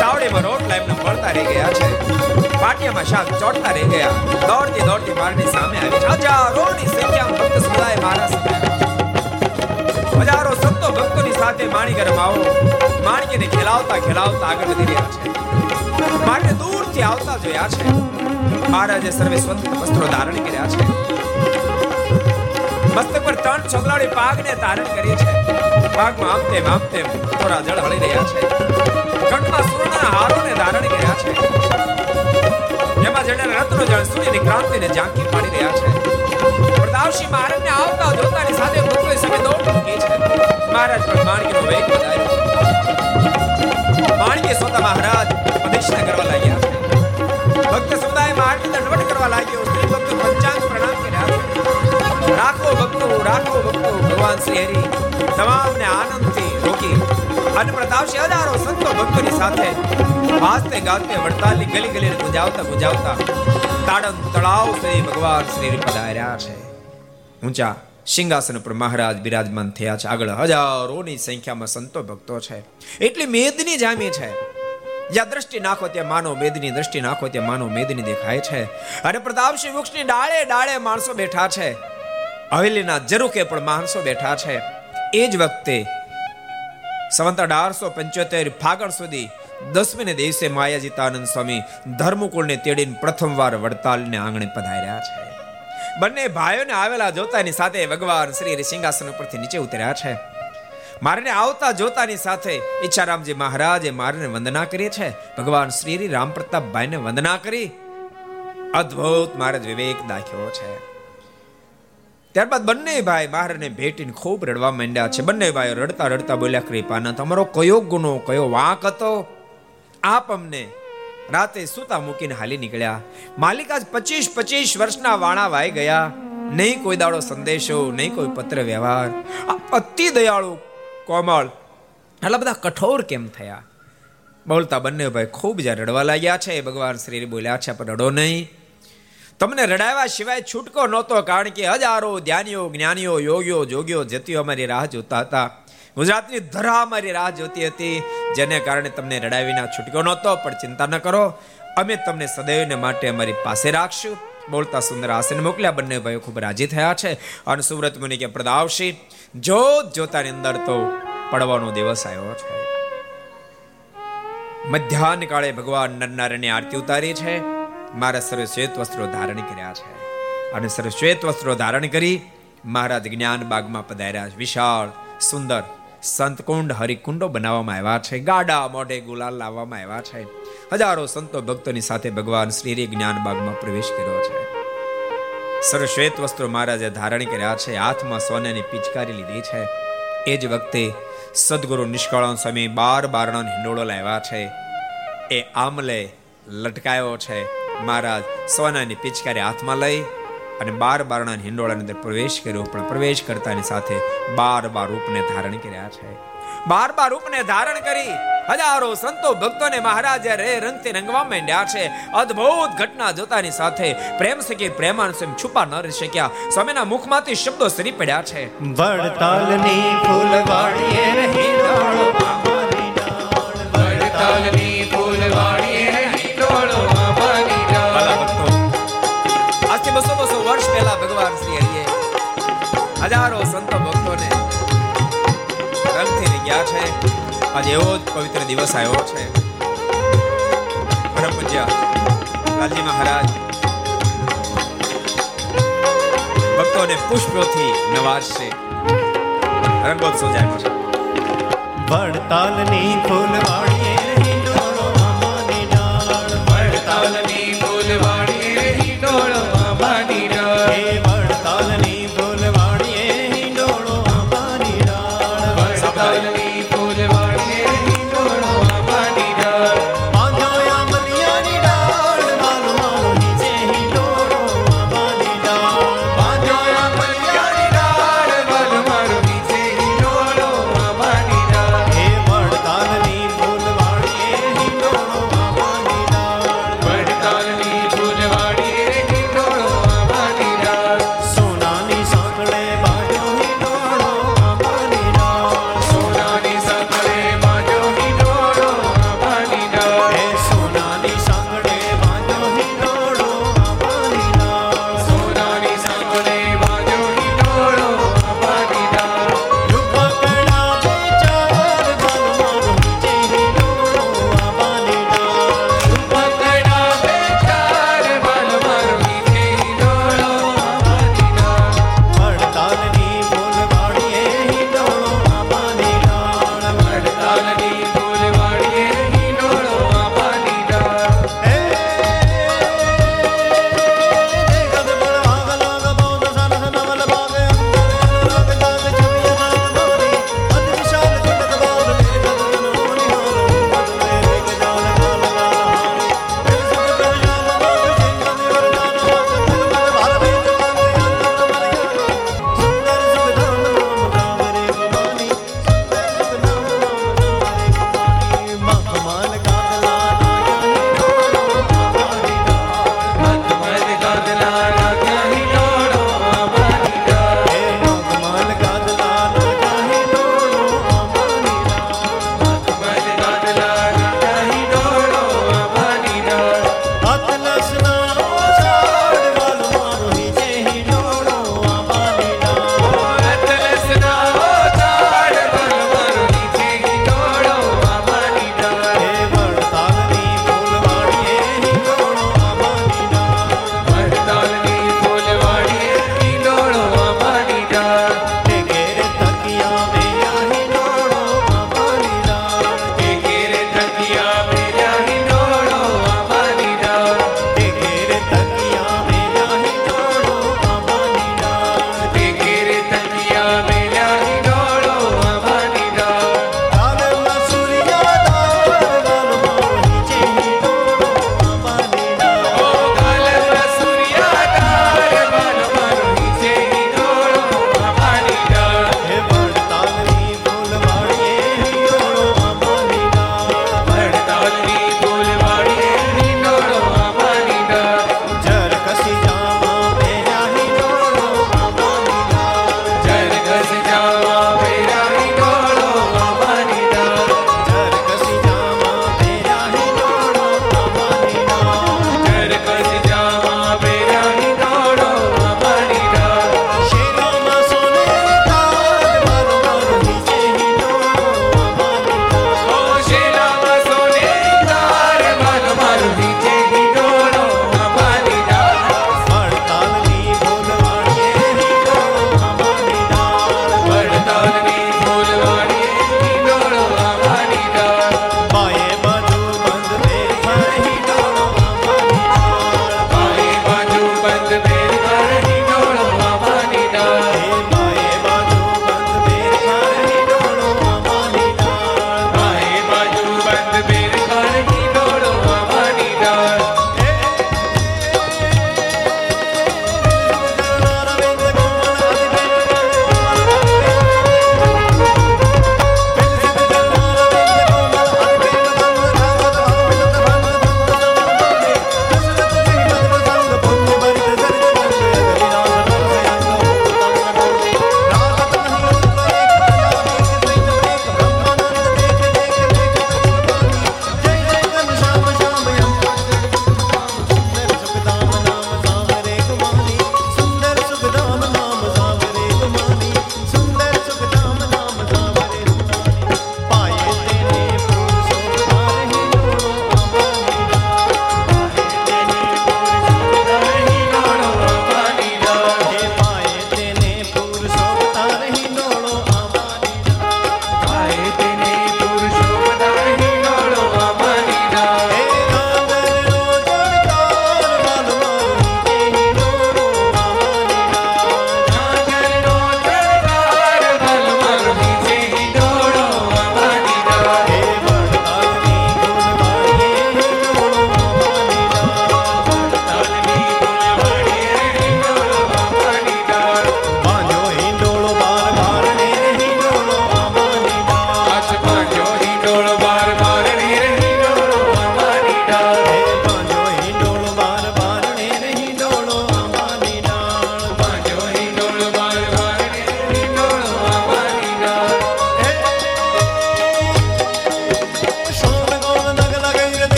તાવડેમાં રોટલા એમને મળતા રહી ગયા છે. પાટિયામાં શાક ચોટતા ગયા. દોડતી દોડતી મારની સામે આવી. હજારોની સંખ્યામાં ભક્ત સમુદાય મારા સામે હજારો સંતો ભક્તોની સાથે માણી ગરમ આવો. માણકીને ખેલાવતા ખેલાવતા આગળ વધી રહ્યા છે. માટે દૂરથી આવતા જોયા છે. મહારાજે સર્વે સ્વતંત્ર વસ્ત્રો ધારણ કર્યા છે. મસ્તક પર ત્રણ છગલાડી પાગને ધારણ કરી છે. પાગમાં આમ તેમ, આમ થોડા જળ હળી રહ્યા છે. કંઠમાં સુવર્ણના હારોને ધારણ કર્યા છે. એમાં જડેલા રત્નો જળ સૂર્યની ક્રાંતિને ઝાંકી પાડી રહ્યા છે. પ્રતાપસિંહ મહારાજને આવતા જોતાની સાથે ભક્તોએ સમય દોડ મૂકી છે. મહારાજ પણ માણકીનો વેગ વધાર્યો. માણકી સ્વતઃ મહારાજ પ્રદક્ષિણા કરવા લાગ્યા. ભક્ત સમુદાય મહારાજને દંડવટ કરવા લાગ્યો. સ્ત્રી ભક્ત પંચાંગ રાખો ભક્તો રાખો ભક્તો, ભગવાન શ્રી હરિ. તમામને આનંદથી રોકી અને પ્રતાપશી હજારો સંતો ભક્તોની સાથે વાસ્તે ગાતે વડતાલની ગલી ગલીને ગુંજાવતા ગુંજાવતા તાડન તળાવ સુધી ભગવાન શ્રી પધાર્યા છે. ઊંચા સિંહાસન ઉપર મહારાજ બિરાજમાન થયા છે. આગળ હજારોની સંખ્યામાં સંતો ભક્તો છે. એટલી મેદની જામી છે. જ્યાં દ્રષ્ટિ નાખો ત્યાં માનો મેદની, દ્રષ્ટિ નાખો ત્યાં માનો મેદની દેખાય છે. અને પ્રતાપસિંહ વૃક્ષની ડાળે ડાળે માણસો બેઠા છે. હવેલીના જરૂકે પણ માણસો બેઠા છે. એ જ વખતે સંવંત અઢારસો પંચોતેર ફાગણ સુધી દસમીને દિવસે માયાજીતાનંદ સ્વામી ધર્મકુળને તેડીને પ્રથમવાર વડતાલને આંગણે પધાર્યા છે. બંને ભાઈઓને આવેલા જોતાની સાથે ભગવાન શ્રી સિંહાસન ઉપરથી નીચે ઉતર્યા છે. મારને આવતા જોતાની સાથે ઈચ્છારામજી મહારાજે મારને વંદના કરી છે. ભગવાન શ્રી રામ પ્રતાપભાઈને વંદના કરી. અદ્ભુત મહારાજ વિવેક દાખ્યો છે. ત્યારબાદ બંને ભાઈ મહારાજને ભેટીને ખૂબ રડવા માંડ્યા છે. બંને ભાઈઓ રડતા રડતા બોલ્યા, કૃપાના, તમારો કયો ગુનો, કયો વાંક હતો? આપ અમને રાતે સૂતા મૂકીને હાલી નીકળ્યા. માલિક આજ પચીસ પચીસ વર્ષના વાણા વાઈ ગયા. નહીં કોઈ દાડો સંદેશો, નહીં કોઈ પત્ર વ્યવહાર. અતિ દયાળુ કોમળ. આટલા બધા કઠોર કેમ થયા? બોલતા બંને ભાઈ ખૂબ જ્યાં રડવા લાગ્યા છે. ભગવાન શ્રી બોલ્યા છે પણ રડો નહીં. તમને રડાવ્યા સિવાય છૂટકો નહોતો, કારણ કે હજારો ધ્યાનીઓ, જ્ઞાનીઓ, યોગીઓ, જોગીઓ જતીઓ અમારી રાહ જોતા હતા. ગુજરાતની ધરા અમારી રાહ જોતી હતી, જેને કારણે તમને રડાવીના છૂટકો નહોતો, પણ ચિંતા ન કરો. અમે તમને સદૈવને માટે અમારી પાસે રાખશું. બોલતા સુંદર આસન મોકલ્યા, બંને ભાઈઓ ખૂબ રાજી થયા છે. અને સુવ્રત મુનિ કે પ્રદાવશી જોત જોતાની અંદર તો પડવાનો દિવસ આવ્યો છે. મધ્યાહન કાળે ભગવાન નરનારાયણની આરતી ઉતારી છે. મારા સર્વ શ્વેત વસ્ત્રો ધારણ કર્યા છે. અને સર્વ શ્વેત વસ્ત્રો ધારણ કરી મહારાજ જ્ઞાન બાગમાં પધાર્યા વિશાળ, સુંદર, સંતકુંડ હરિકુંડો બનાવવામાં આવ્યા છે. ગાડા, મોઢે ગુલાલ લાવવામાં આવ્યા છે. હજારો સંતો ભક્તોની સાથે ભગવાન શ્રી જ્ઞાન બાગમાં પ્રવેશ કર્યો છે. સર્વશ્વેત વસ્ત્રો મહારાજે ધારણ કર્યા છે. હાથમાં સોનાની પિચકારી લીધી છે. એ જ વખતે સદગુરુ નિષ્કાળન સ્વામી બાર બારણો હિંડોળો લાવ્યા છે. એ આમલે લટકાયો છે. મહારાજ સોનાની પિચકારી હાથમાં લઈ અને બાર બારણા હિંડોળાની અંદર પ્રવેશ કર્યો, પણ પ્રવેશ કરતાની સાથે બાર બાર રૂપને ધારણ કર્યા છે. બાર બાર રૂપને ધારણ કરી હજારો સંતો ભક્તોને મહારાજે રે રંગથી રંગવા માંડ્યા છે. અદ્ભુત ઘટના જોતાની સાથે પ્રેમ સખી પ્રેમાન સ્વયં છુપા ન રહી શક્યા. સ્વામીના મુખમાંથી શબ્દો સરી પડ્યા છે. વડતાલની ફૂલવાડીએ રહી આજે એવો જ પવિત્ર દિવસ આવ્યો છે. પરમ પૂજ્ય લાલજી મહારાજ. ભક્તોને પુષ્પોથી નવાજશે રંગોત્સવ જાય છે. વડતાલની ફૂલવાડીએ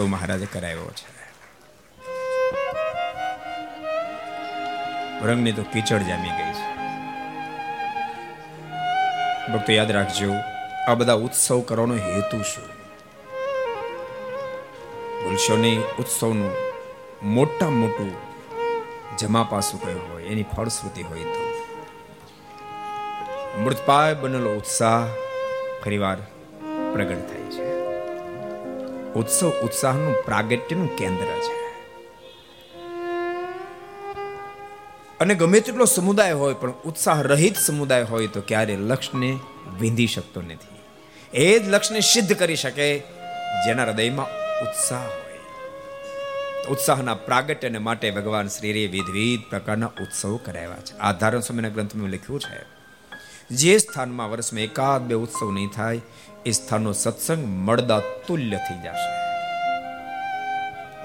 રંગોત્સવ મહારાજે કરાવ્યો છે. રંગની તો કીચડ જામી ગઈ છે. ભક્તો યાદ રાખજો, આ બધા ઉત્સવ કરવાનો હેતુ શું? ભૂલશો નહીં ઉત્સવનું મોટા મોટું જમા પાસું કયું હોય, એની ફળશ્રુતિ હોય તો. મૃતપાય બનેલો ઉત્સાહ ફરીવાર પ્રગટ થાય. ઉત્સવ ઉત્સાહનું પ્રાગટ્યનું કેન્દ્ર છે. અને ગમે તેટલો સમુદાય હોય, પણ ઉત્સાહ રહિત સમુદાય હોય, તો ક્યારે લક્ષ્યને વિંધી શકતો નથી. એ જ લક્ષ્યને સિદ્ધ કરી શકે જેના હૃદયમાં ઉત્સાહ હોય. ઉત્સાહના પ્રાગટ્યને માટે ભગવાન શ્રીએ વિવિધ પ્રકારના ઉત્સવ કરાવ્યા છે. આ ધારણ સમયના ગ્રંથમાં લખ્યું છે. જે સ્થાનમાં વર્ષમાં એકાદ બે ઉત્સવ નહીં થાય સ્થાનનો સત્સંગ મળદા તુલ્ય થઈ જશે.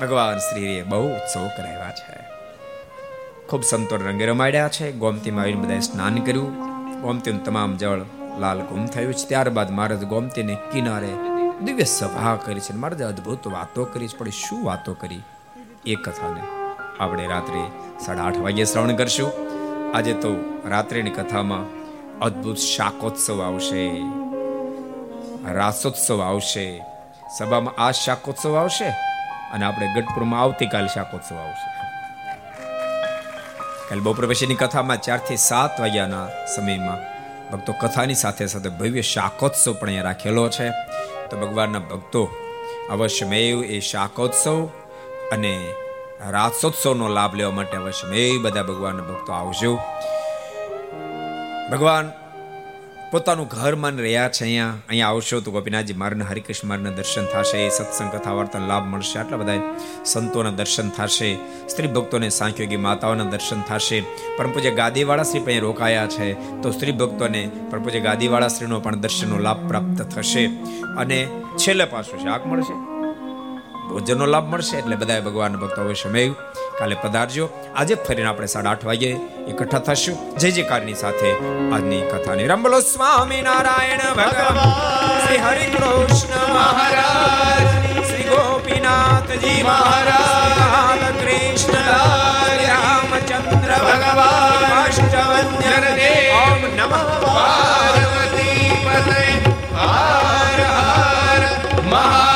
ભગવાન શ્રીએ બહુ ઉત્સવ કરાવ્યા છે. ખૂબ સંતો રંગે રમાડ્યા છે. ગોમતીમાં આવીને બધાએ સ્નાન કર્યું. ગોમતીનું તમામ જળ લાલ ગુમ થયું છે. ત્યારબાદ મહારાજ ગોમતીને કિનારે દિવ્ય સભા કરી છે. મહારાજ અદ્ભુત વાતો કરી છે. પણ શું વાતો કરી? એ કથાને આપણે રાત્રે સાડા આઠ વાગ્યે શ્રવણ કરશું. આજે તો રાત્રિની કથામાં અદ્ભુત શાકોત્સવ આવશે. રાસોત્સવ આવશે. સભામાં આ શાકોત્સવ આવશે અને આપણે ગઢપુરમાં આવતીકાલ શાકોત્સવ આવશે. કાલે બપોર પછીની કથામાં ચારથી સાત વાગ્યાના સમયમાં ભક્તો કથાની સાથે સાથે ભવ્ય શાકોત્સવ પણ અહીંયા રાખેલો છે. તો ભગવાનના ભક્તો, અવશ્યમેવ એ શાકોત્સવ અને રાસોત્સવનો લાભ લેવા માટે અવશ્યમેવ બધા ભગવાનના ભક્તો આવજો. ભગવાન પોતાનું ઘર માન રહ્યા છે અહીંયા. અહીંયા આવશો તો ગોપીનાથજી મારના, હરિકૃષ્ણ મારના દર્શન થશે સત્સંગ કથા વાર્તા લાભ મળશે. આટલા બધા સંતોના દર્શન થશે, સ્ત્રી ભક્તોને સાંખ્યોગી માતાઓના દર્શન થશે. પરમ ગાદીવાળા શ્રી પણ રોકાયા છે, તો સ્ત્રી ભક્તોને પરમ ગાદીવાળા શ્રીનો પણ દર્શનનો લાભ પ્રાપ્ત થશે. અને છેલ્લે પાછું શાક મળશે. ભોજનનો લાભ મળશે એટલે બધા ભગવાન ભક્તો અવશ્ય મેં કાલે પધારજો. આજે ફરીને આપણે સાડા આઠ વાગે એકઠા થશું. જય જયકારની સાથે આજની કથાને. રમ બોલો, સ્વામી નારાયણ ભગવાન. શ્રી હરિ કૃષ્ણ મહારાજ. શ્રી ગોપીનાથજી મહારાજ. કૃષ્ણ રામચંદ્ર ભગવાન. અષ્ટવંજન ઓમ નમઃ પાર્વતી પતય હર હર મહા